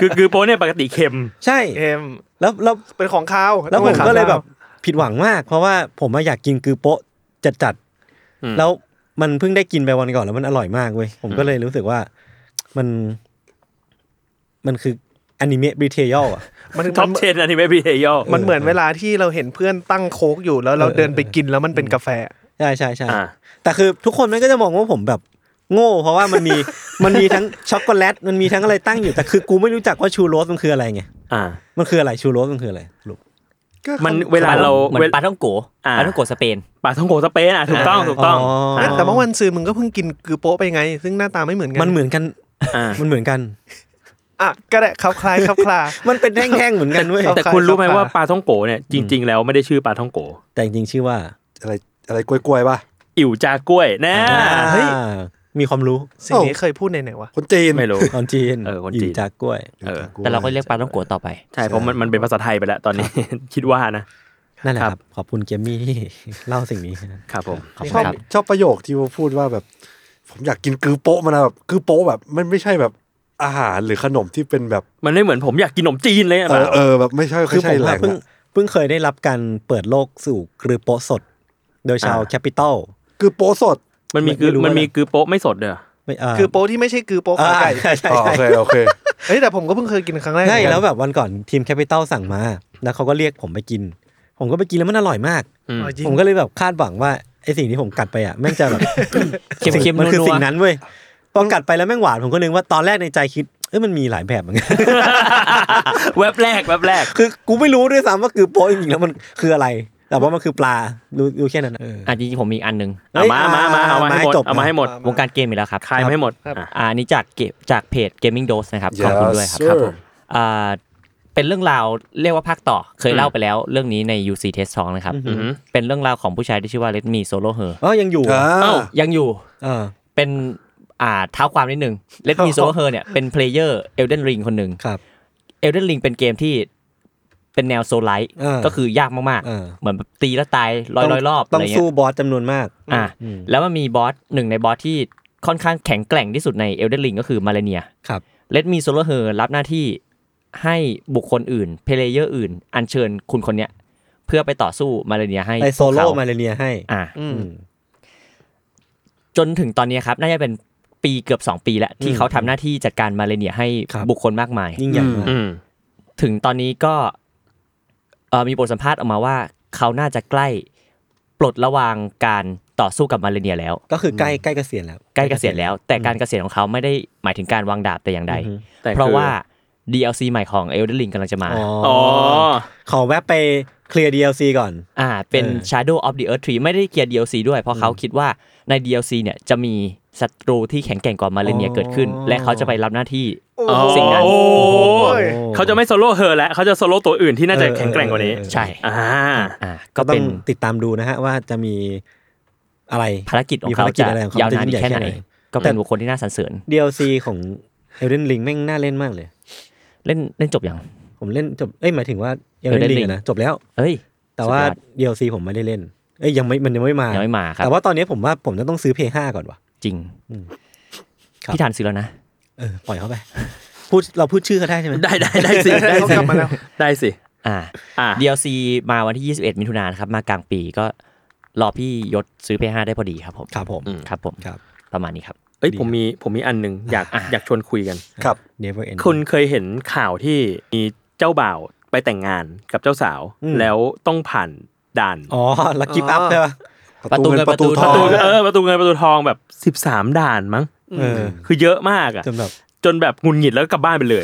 คือคือโป๊ะเนี่ยปกติเค็ม ใช่เอ็มแล้วแล้วเป็นของข้าวแล้วผมต้องป็นของก็เลยแบบข้าวผิดหวังมาก เพราะว่าผมอะอยากกินคือโป๊ะจัดจัดๆอืมแล้วมันเพิ่งได้กินไปวันก่อนแล้วมันอร่อยมากเว้ยผมก็เลยรู้สึกว่ามัน มันคืออนิเมะบริเทยอะมันท็อปมันเชนอันนี้ไม่พีเทยอมันเหมือนเวลาที่เราเห็นเพื่อนตั้งโค้กอยู่แล้วเราเดินไปกินแล้วมันเป็นกาแฟใช่ใช่ใช่อ่าแต่คือทุกคนมันก็จะมองว่าผมแบบ โง่ เพราะว่ามันมีมันมีทั้งช็อกโกแลตมันมีทั้งอะไรตั้งอยู่แต่คือกูไม่รู้จักว่าชูโรสมันคืออะไรไงอ่า มันคืออะไรชูโรสมันคืออะไรลูกมันเวลาเราเหมือเวนปลาท่องโกอ่าปลาท่องโกสเปนปลาท่องโกสเปนอะถูกต้องถูกต้องอ๋อเอ้ยแต่เมื่อวันซื้อมึงก็เพิ่งกินคือโป๊ะไปไง ซึ่งหน้าตาไม่เหมือนกันมันเหมือนกันอ่ามันเหมือนกันอะก็ได้คลับคลายคลับคลา มันเป็นแท่งๆเหมือนกันเว้ยแต่คุณรู้ไหมครับว่าปลาท่องโกเนี่ยจริง ๆ แล้วไม่ได้ชื่อปลาท่องโก แต่จริงๆชื่อว่าอะไรอะไรกล้วยๆป่ะ อิ๋วจากล้วยแน่เฮ้ยอ่า มีความรู้ สิ่งนี้เคยพูดในไหนวะ คนจีนไม่รู้คนจีนเออคนจีนยู่จากกล้วยเออแต่เราก็เรียกปลาท่องโกต่อไป ใช่เพราะมันมันเป็นภาษาไทยไปแล้วตอนนี้คิดว่านะนั่นแหละคครัรับบขอบคุณเกมมี่ที่เล่าสิ่งนี้ครับผมขอบชคุอบณครับชอบประโยคที่ว่าพูดว่าแบบ ผมอยากกินกือโป๊ะมันนะแบบกือโป๊ะแบบมันไม่ใช่แบบอาหารหรือขนมที่เป็นแบบมันไม่เหมือนผมอยากกินขนมจีนเลยอะเออเออแบบไม่ใช่คืไม่อผใช่มแหอะล่งเพิ่งอะเพิ่งเคยได้รับการเปิดโลกสู่กรือโปะสด โดยชาวแคปิตอลกือโป๊ะสด มันมีคือไม่รู้มันมีอะไรคือโป๊ะไม่สดเด้อไม่อ่าคือโป๊ะที่ไม่ใช่คือโป๊ะอ่าขาไก่ใช่ใช่อ๋อโอเคใช่โอเคเฮ้ยแต่ผมก็เพิ่งเคยกินครั้งแรกใช่เหมือนกันแล้วแบบวันก่อนทีมแคปิตอลสั่งมา แล้วเขาก็เรียกผมไปกิน ผมก็ไปกินแล้วมันอร่อยมากอืมอ๋อจริงผมก็เลยแบบคาดหวังว่าไอสิ่งที่ผมกัดไปอะแม่งจะแบบเค็มๆมันคือนัวๆสิ่งนั้นเว้ยพอกัดไปแล้วแม่งหวานผมก็นึกว่าตอนแรกในใจคิดเอ้ยมันมีหลายแบบเหมือนกันแวบแรกแวบแรก คือกูไม่รู้ด้วยซ้ำว่าคือโป๊ะจริงๆแล้วมันคืออะไร แต่ว่ามันคือปลารู้รู้แค่นั้นอะเอออะจริงๆผมมีอีกอันหนึงเอามามามาเอามาให้หมดจบเอามาให้หมด วงการเกมอีกแล้วครับคลายมาให้หมดอะอ่าอันนี้จากเกมจากเพจ Gaming Dose นะครับ ขอบคุณด้วยครับ Yes, ครับ sir ผม อ่าเป็นเรื่องราวเรียกว่าภาคต่อเคยเล่าไปแล้วเรื่องนี้ใน UC Test 2นะครับ อือหือ เป็นเรื่องราวของผู้ชายที่ชื่อว่า Let Me Solo Her อ๋อยังอยู่อ่าเอ้ายังอยู่เออ เป็นอ่าท้าวความนิดนึง Let Me Solo Her เนี่ยเป็น player Elden Ring คนหนึ่ง ครับ Elden Ring เป็นเกมที่ เป็นแนว Souls-like เออก็คือยากมากเออๆเหมือนแบบตีแล้วตายร้อยร้อยรอบต้อะองไรเงี้สู้ยบอสจำนวนมากอ่าอืมแล้วมันมีบอสหนึ่งในบอสที่ค่อนข้างแข็งแกร่งที่สุดใน Elden Ring ก็คือ Malenia ครับ Let Me Solo Her รับหน้าที่ให้บุคคลอื่น player อื่น อัญเชิญคุณคนเนี้ยเพื่อไปต่อสู้ Malenia ให้ไอโซพวกโล่เขา Malenia ให้อ่าอืมจนถึงตอนนี้ครับ น่าจะเป็นปีเกือบ2ปีแล้ว ที่เขาทำหน้าที่จัดการ Malenia ให้ครับบุคคลมากมาย ยิ่งใหญ่มากอืมถึงตอนนี้ก็เอ่อ มีบทสัมภาษณ์ออกมาว่าเขาน่าจะใกล้ปลดระวางการต่อสู้กับ Malenia แล้ว ก็คือใกล้ใกล้เกษียณแล้ว ใกล้เกษียณแล้ว แต่การเกษียณของเขาไม่ได้หมายถึงการวางดาบแต่อย่างใดอือฮึแต่เพราะคือว่า DLC ใหม่ของ Elden Ring กำลังจะมาอ๋ออ๋อขอแวะไปเคลียร์ DLC ก่อน อ่า เป็นเออ Shadow of the Erdtree ไม่ได้เคลียร์ DLC ด้วย เพราะเขาคิดว่าใน DLC เนี่ยจะมี ศัตรูที่แข็งแกร่งกว่า Malenia เกิดขึ้น และเขาจะไปรับหน้าที่อ๋อสิ่งนั้นโอ้ยเขาจะไม่ solo her แล้วเขาจะโซโล่ตัวอื่นที่น่าจะแข็งแกร่งกว่านี้เออเออเออใช่อ่าอ่าก็ก็ต้อเป็งนติดตามดูนะฮะว่าจะมีอะไรภารกิจของมีเขาภารกิจจะอะไรของเขายาวนานจะยิ่งใหญ่แค่ไหนแค่ไหนก็เป็นบุคคลที่น่าสรรเสริญ DLC ของ Elden Ring แม่งน่าเล่นมากเลย เล่นเล่นจบยังผมเล่นจบเอ้ยหมายถึงว่า Elden Elden Ring Ring อะนะจบแล้ว เอ้ย แต่ว่าสุดยอด DLC ผมไม่ได้เล่นเอ้ยยังไม่มันยังไม่มายังไม่มาครับแต่ว่าตอนนี้ผมว่าผมจะต้องซื้อ Play 5ก่อนว่ะ จริงอืมครับพี่ทานซื้อแล้วนะเออปล่อยเขาไป พูดเราพูดชื่อเขาได้ใช่ไหมได้ได้ได้สิได้เขาสิกลับมาแล้วได้สิอ่าอ่า DLC มาวันที่ 21 มิถุนายนครับ มากลางปีก็รอพี่ยศซื้อ p 5 ได้พอดีครับผมครับผมครับผมครับ ประมาณนี้ครับเอ้ยผมมีผมมีอันหนึ่งอยากอะอยากชวนคุยกันครับ Never End คุณเคยเห็นข่าวที่มีเจ้าบ่าวไปแต่งงานกับเจ้าสาวอืมแล้วต้องผ่านด่านอ๋อแล้วกิฟต์อัพใช่ปะ ประตูเงินประตูทปอระงตูเออประตูเงินประตูทองแบบสิบสามด่านมั้งเออคือเยอะมากอะจนแบบจนแบบหงุนหงิดแล้วก็กลับบ้านไปเลย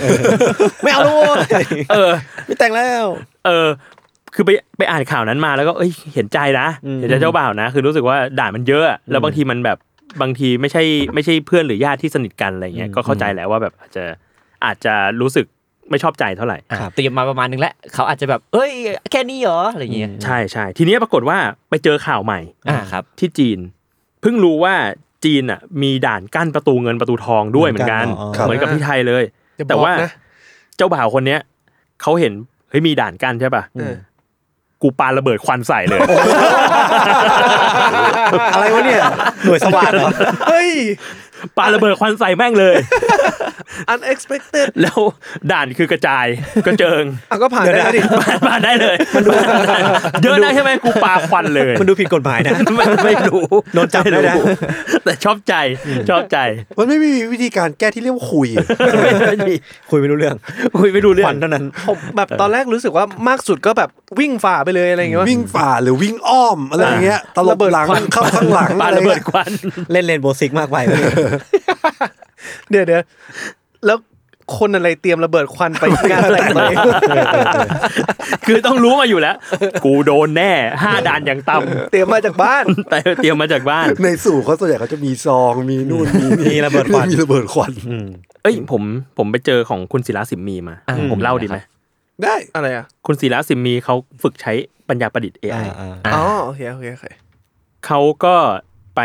ไม่เอาลูกเออ ไม่แต่งแล้ว เออ คือไปไปอ่านข่าวนั้นมาแล้วก็เอ้ยเห็นใจนะอืมเห็นใจเจ้าบ่าวนะ คือรู้สึกว่าด่านมันเยอะอะ แล้วบางทีมันแบบบางทีไม่ใช่ไม่ใช่เพื่อนหรือญาติที่สนิทกันอะไรเงี้ยอืมก็เข้าใจแหละว่าแบบอาจจะอาจจะรู้สึก ไม่ชอบใจเท่าไหร่อะเตรียมมาประมาณนึงแล้วเขาอาจจะแบบ เอ้ย แค่นี้เหรออะไรอย่างเงี้ยใช่ใช่ทีนี้ปรากฏว่าไปเจอข่าวใหม่อ่าครับ ที่จีน เพิ่งรู้ว่าจีนอะ มีด่านกั้นประตูเงินประตูทองด้วยเหมือนกัน เหมือนกันเหมือนกับที่ไทยเลยอย่าบอกแต่ว่านะเจ้าบ่าวคนเนี้ยเขาเห็นเฮ้ยมีด่านกั้นใช่ป่ะเออกูปาระเบิดควันใส่เลย อะไรวะเนี่ย หน่วยสวัสดิ์เหรอ เฮ้ย ปาระเบิดควันใส่แม่งเลย unexpected แล้วด่านคือกระจายกระเจิงอะก็ผ่านได้แล้วดิผ่านมาได้เลยเยอะนะใช่ไหมกูปาควันเลย มันดูผิดกฎหมายนะไม่ไม่รู้โดนจับได้นะม่รู้แต่ชอบใจชอบใจ มันไม่มีวิธีการแก้ที่เรียกว่าคุยคุยไม่รู้เรื่อง คุยไม่รู้เรื่อควังนเท่านั้นผมแบบตอนแรกรู้สึกว่ามากสุดก็แบบวิ่งฝ่าไปเลยอะไรอย่างเงี้ยวิ่งฝ่าหรือวิ่งอ้อมอะไรอย่างเงี้ยตลบหลังเข้าข้างหลังปาอะไรระเบิดเงี้ยควันเล่นเลนโบซิกมากไปวะเนี่ยเดี๋ยวเดี๋ยวแล้วคนอะไรเตรียมระเบิดควันไปงานแต่งตัวเองคือต้องรู้มาอยู่แล้ว กูโดนแน่ห้าด่านอย่างต่ำเตรียมมาจากบ้านแต่เตรียมมาจากบ้าน ในสู่เขาส่วนใหญ่เขาจะมีซองมีนู่นมีนี่มีระเบิดควันมีระเบิดควันอืมเอ้ยผมผมไปเจอของคุณศิลาสิมมีมาอ่าผมเล่าดีไหมได้อะไรอะ คุณศิลาสิมมีเขาฝึกใช้ปัญญาประดิษฐ์อ่า AI อ่าอ๋อโอเคโอเคโอเคเขาก็ไป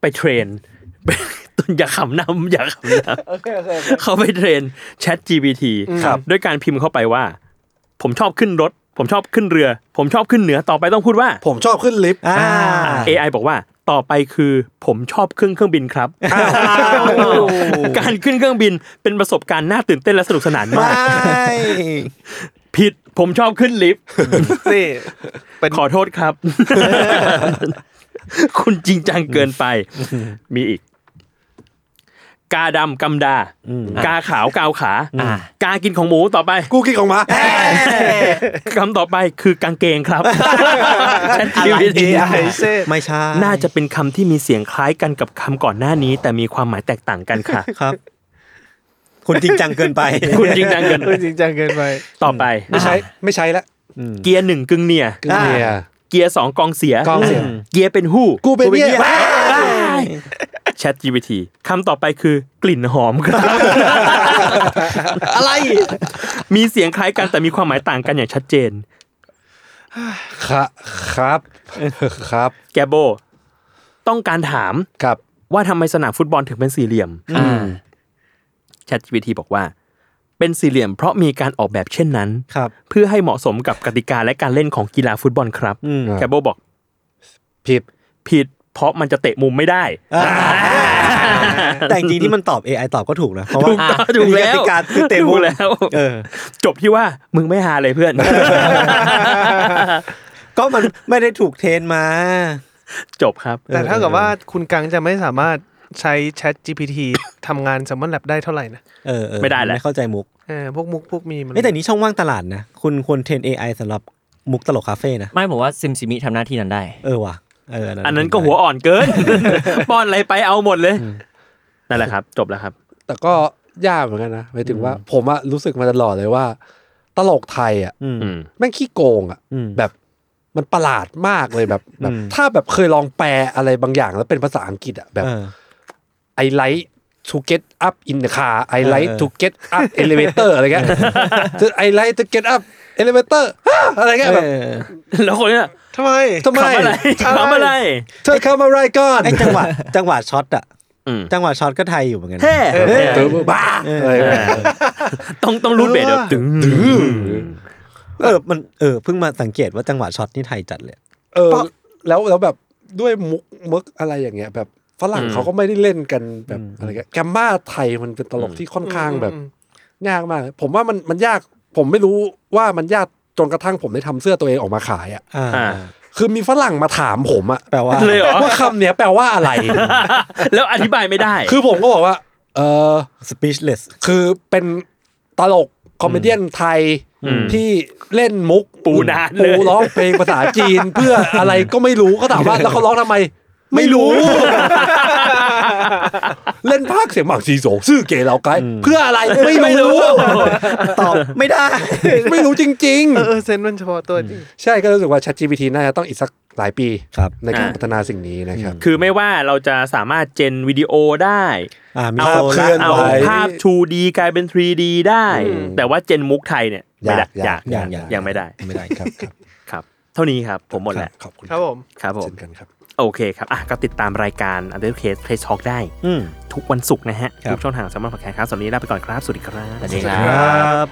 ไปเทรนอย่าขำนำอย่าขำนโอเคโอเคำเขาไปเทรน Chat GPT ครับด้วยการพิมพ์เข้าไปว่า ผมชอบขึ้นรถ ผมชอบขึ้นเรือ ผมชอบขึ้นเหนือต่อไปต้องพูดว่า ผมชอบขึ้นลิฟต์อ่า AI บอกว่าต่อไปคือผมชอบเครื่องเครื่องบินครับ การขึ้นเครื่องบินเป็นประสบการณ์น่าตื่นเต้นและสนุกสนานไม่มากผิดผมชอบขึ้นลิฟต์นี่เป็นขอโทษครับ คุณจริงจังเกินไป มีอีก กาดำกำดา กาขาวกาวขาอ่ากากินของหมูต่อไป กูกินของหมาคำต่อไปคือกางเกงครับอะไรไอเซ่ไม่ใช่ น่าจะเป็นคำที่มีเสียงคล้ายกันกับคำก่อนหน้านี้ แต่มีความหมายแตกต่างกันค่ะครับคุณจริงจังเกินไป คุณจริงจังเกินเออจริงจังเกินไป ต่อไป ไม่ใช้ไม่ใช้ละ เกียร์หนึ่งกึ่งเนียกึ่งเนี่ย เกียร์สองกองเสียกองเสีย เกียร์เป็นหู้กูเป็นเนี่ย Chat GPT คำต่อไปคือกลิ่นหอมครับอะไร มีเสียงคล้ายกันแต่มีความหมายต่างกันอย่างชัดเจน ครับครับครับแกโบ ต้องการถามครับว่าทำไมสนามฟุตบอลถึงเป็นสี่เหลี่ยมอ่า Chat GPT บอกว่า เป็นสี่เหลี่ยมเพราะมีการออกแบบเช่นนั้น ครับเพื่อให้เหมาะสมกับกติกาและการเล่นของกีฬาฟุตบอลครับอืมแกโบบอกผิด ผิดเพราะมันจะเตะมุมไม่ได้แต่จริงๆที่มันตอบ AI ตอบก็ถูกนะ เพราะว่าถูกต้องถูกแล้ว มีกติกาคือเตะมุถูมกแล้ว เออ จบที่ว่ามึงไม่หาเลยเพื่อน ก็มันไม่ได้ถูกเทรนมา จบครับแต่ถ้ากับว่าคุณกังจะไม่สามารถ ใช้ Chat GPT ทำงาน Salmon Lab ได้เท่าไหร่นะเออเออไม่ได้แหละ ไม่เข้าใจมุกเออพวกมุกพวกมีมันเอ้ยแต่นี้ช่องว่างตลาดนะคุณควรเทรน AI สำหรับมุกตลกคาเฟ่นะไม่ผมว่าซิมซิมิทำหน้าที่นั้นได้ เออว่ะเอออันนั้นก็หัวอ่อนเกิน ป้อนอะไรไปเอาหมดเลย นั่นแหละครับ จบแล้วครับ แต่ก็ยากเหมือนกันนะหมายถึงว่า ผมอะรู้สึกมาตลอดเลยว่า ตลกไทยอะอืม อืม แม่งขี้โกงอะอืม แบบมันประหลาดมากเลยแบบแบบอืมถ้าแบบเคยลองแปลอะไรบางอย่างแล้วเป็นภาษาอังกฤษอะแบบ เออ I like to get up in the car I เออ like เออ to get up elevator อะไรเงี้ย I like to get up elevator ฮะอะไรเงี้ยแบบเออแล้วคนเนี้ยทำไมทำไมขำอะไรขำอะไรเธอเข้ามาไรก่อนไอจังหวะจังหวะช็อตอะอืมจังหวะช็อตก็ไทยอยู่เหมือนกันเฮ้เออบ้าอะไรเงี้ยต้องต้องรูดเบสแบบตึงเออมันเออเพิ่งมาสังเกตว่าจังหวะช็อตนี่ไทยจัดเลย เออ แล้วแล้วแบบด้วยมุกมึกอะไรอย่างเงี้ยแบบ ฝรั่งเขาก็ไม่ได้เล่นกันแบบอะไรเงี้ยแกมมาไทยมันเป็นตลกที่ค่อนข้างแบบ ยากมาก ผมว่ามันมันยาก ผมไม่รู้ว่ามันยากจนกระทั่งผมได้ทำเสื้อตัวเองออกมาขายอะอ่าอ่าคือมีฝรั่งมาถามผมอะแปลว่าเลยเหรอว่าคำเนี้ยแปลว่าอะไร แล้วอธิบายไม่ได้ คือผมก็บอกว่า เออ speechless คือเป็นตลกคอมเมเดี้ไทยอืมที่เล่นมุกปูนานเลยปูร้องเพลงภาษาจีน เพื่ออะไรก็ไม่รู้เขาถามว่าแล้วเขาร้องทำไม ไม่รู้ เล่นภาคเสียงหมากซีโสซื่อเก๋เหล่าไกด์เพื่ออะไรไม่รู้ ตอบไม่ได้ ไม่รู้จริง เออเออเซนส์มันเฉพาะตัวจริง ๆ ใช่ก็รู้สึกว่า ChatGPT น่าจะต้องอีกสักหลายปีครับ ในการอ่าพัฒนาสิ่งนี้นะครับ คือไม่ว่าเราจะสามารถเจนวิดีโอได้ อ่ามีเอาโซเคลื่ล่าอนเอาไหว ภาพ 2D กลายเป็น 3D ได้ แต่ว่าเจนมุกไทยเนี่ยไม่ได้ยากอยากอย่างอย่างยังไม่ได้ ไม่ได้ครับครับครับ เท่านี้ครับ ผมหมดแล้ว ขอบคุณครับผม ครับผม เช่นกันครับ โอเคครับอะก็ติดตามรายการ Under Case Play Talk ได้อืมทุกวันศุกร์นะฮะครับทุกช่องทางสามารถพอดแคสต์ครับสำหรับวันนี้ลาไปก่อนครับ สวัสดีครับสวัสดีครัครับ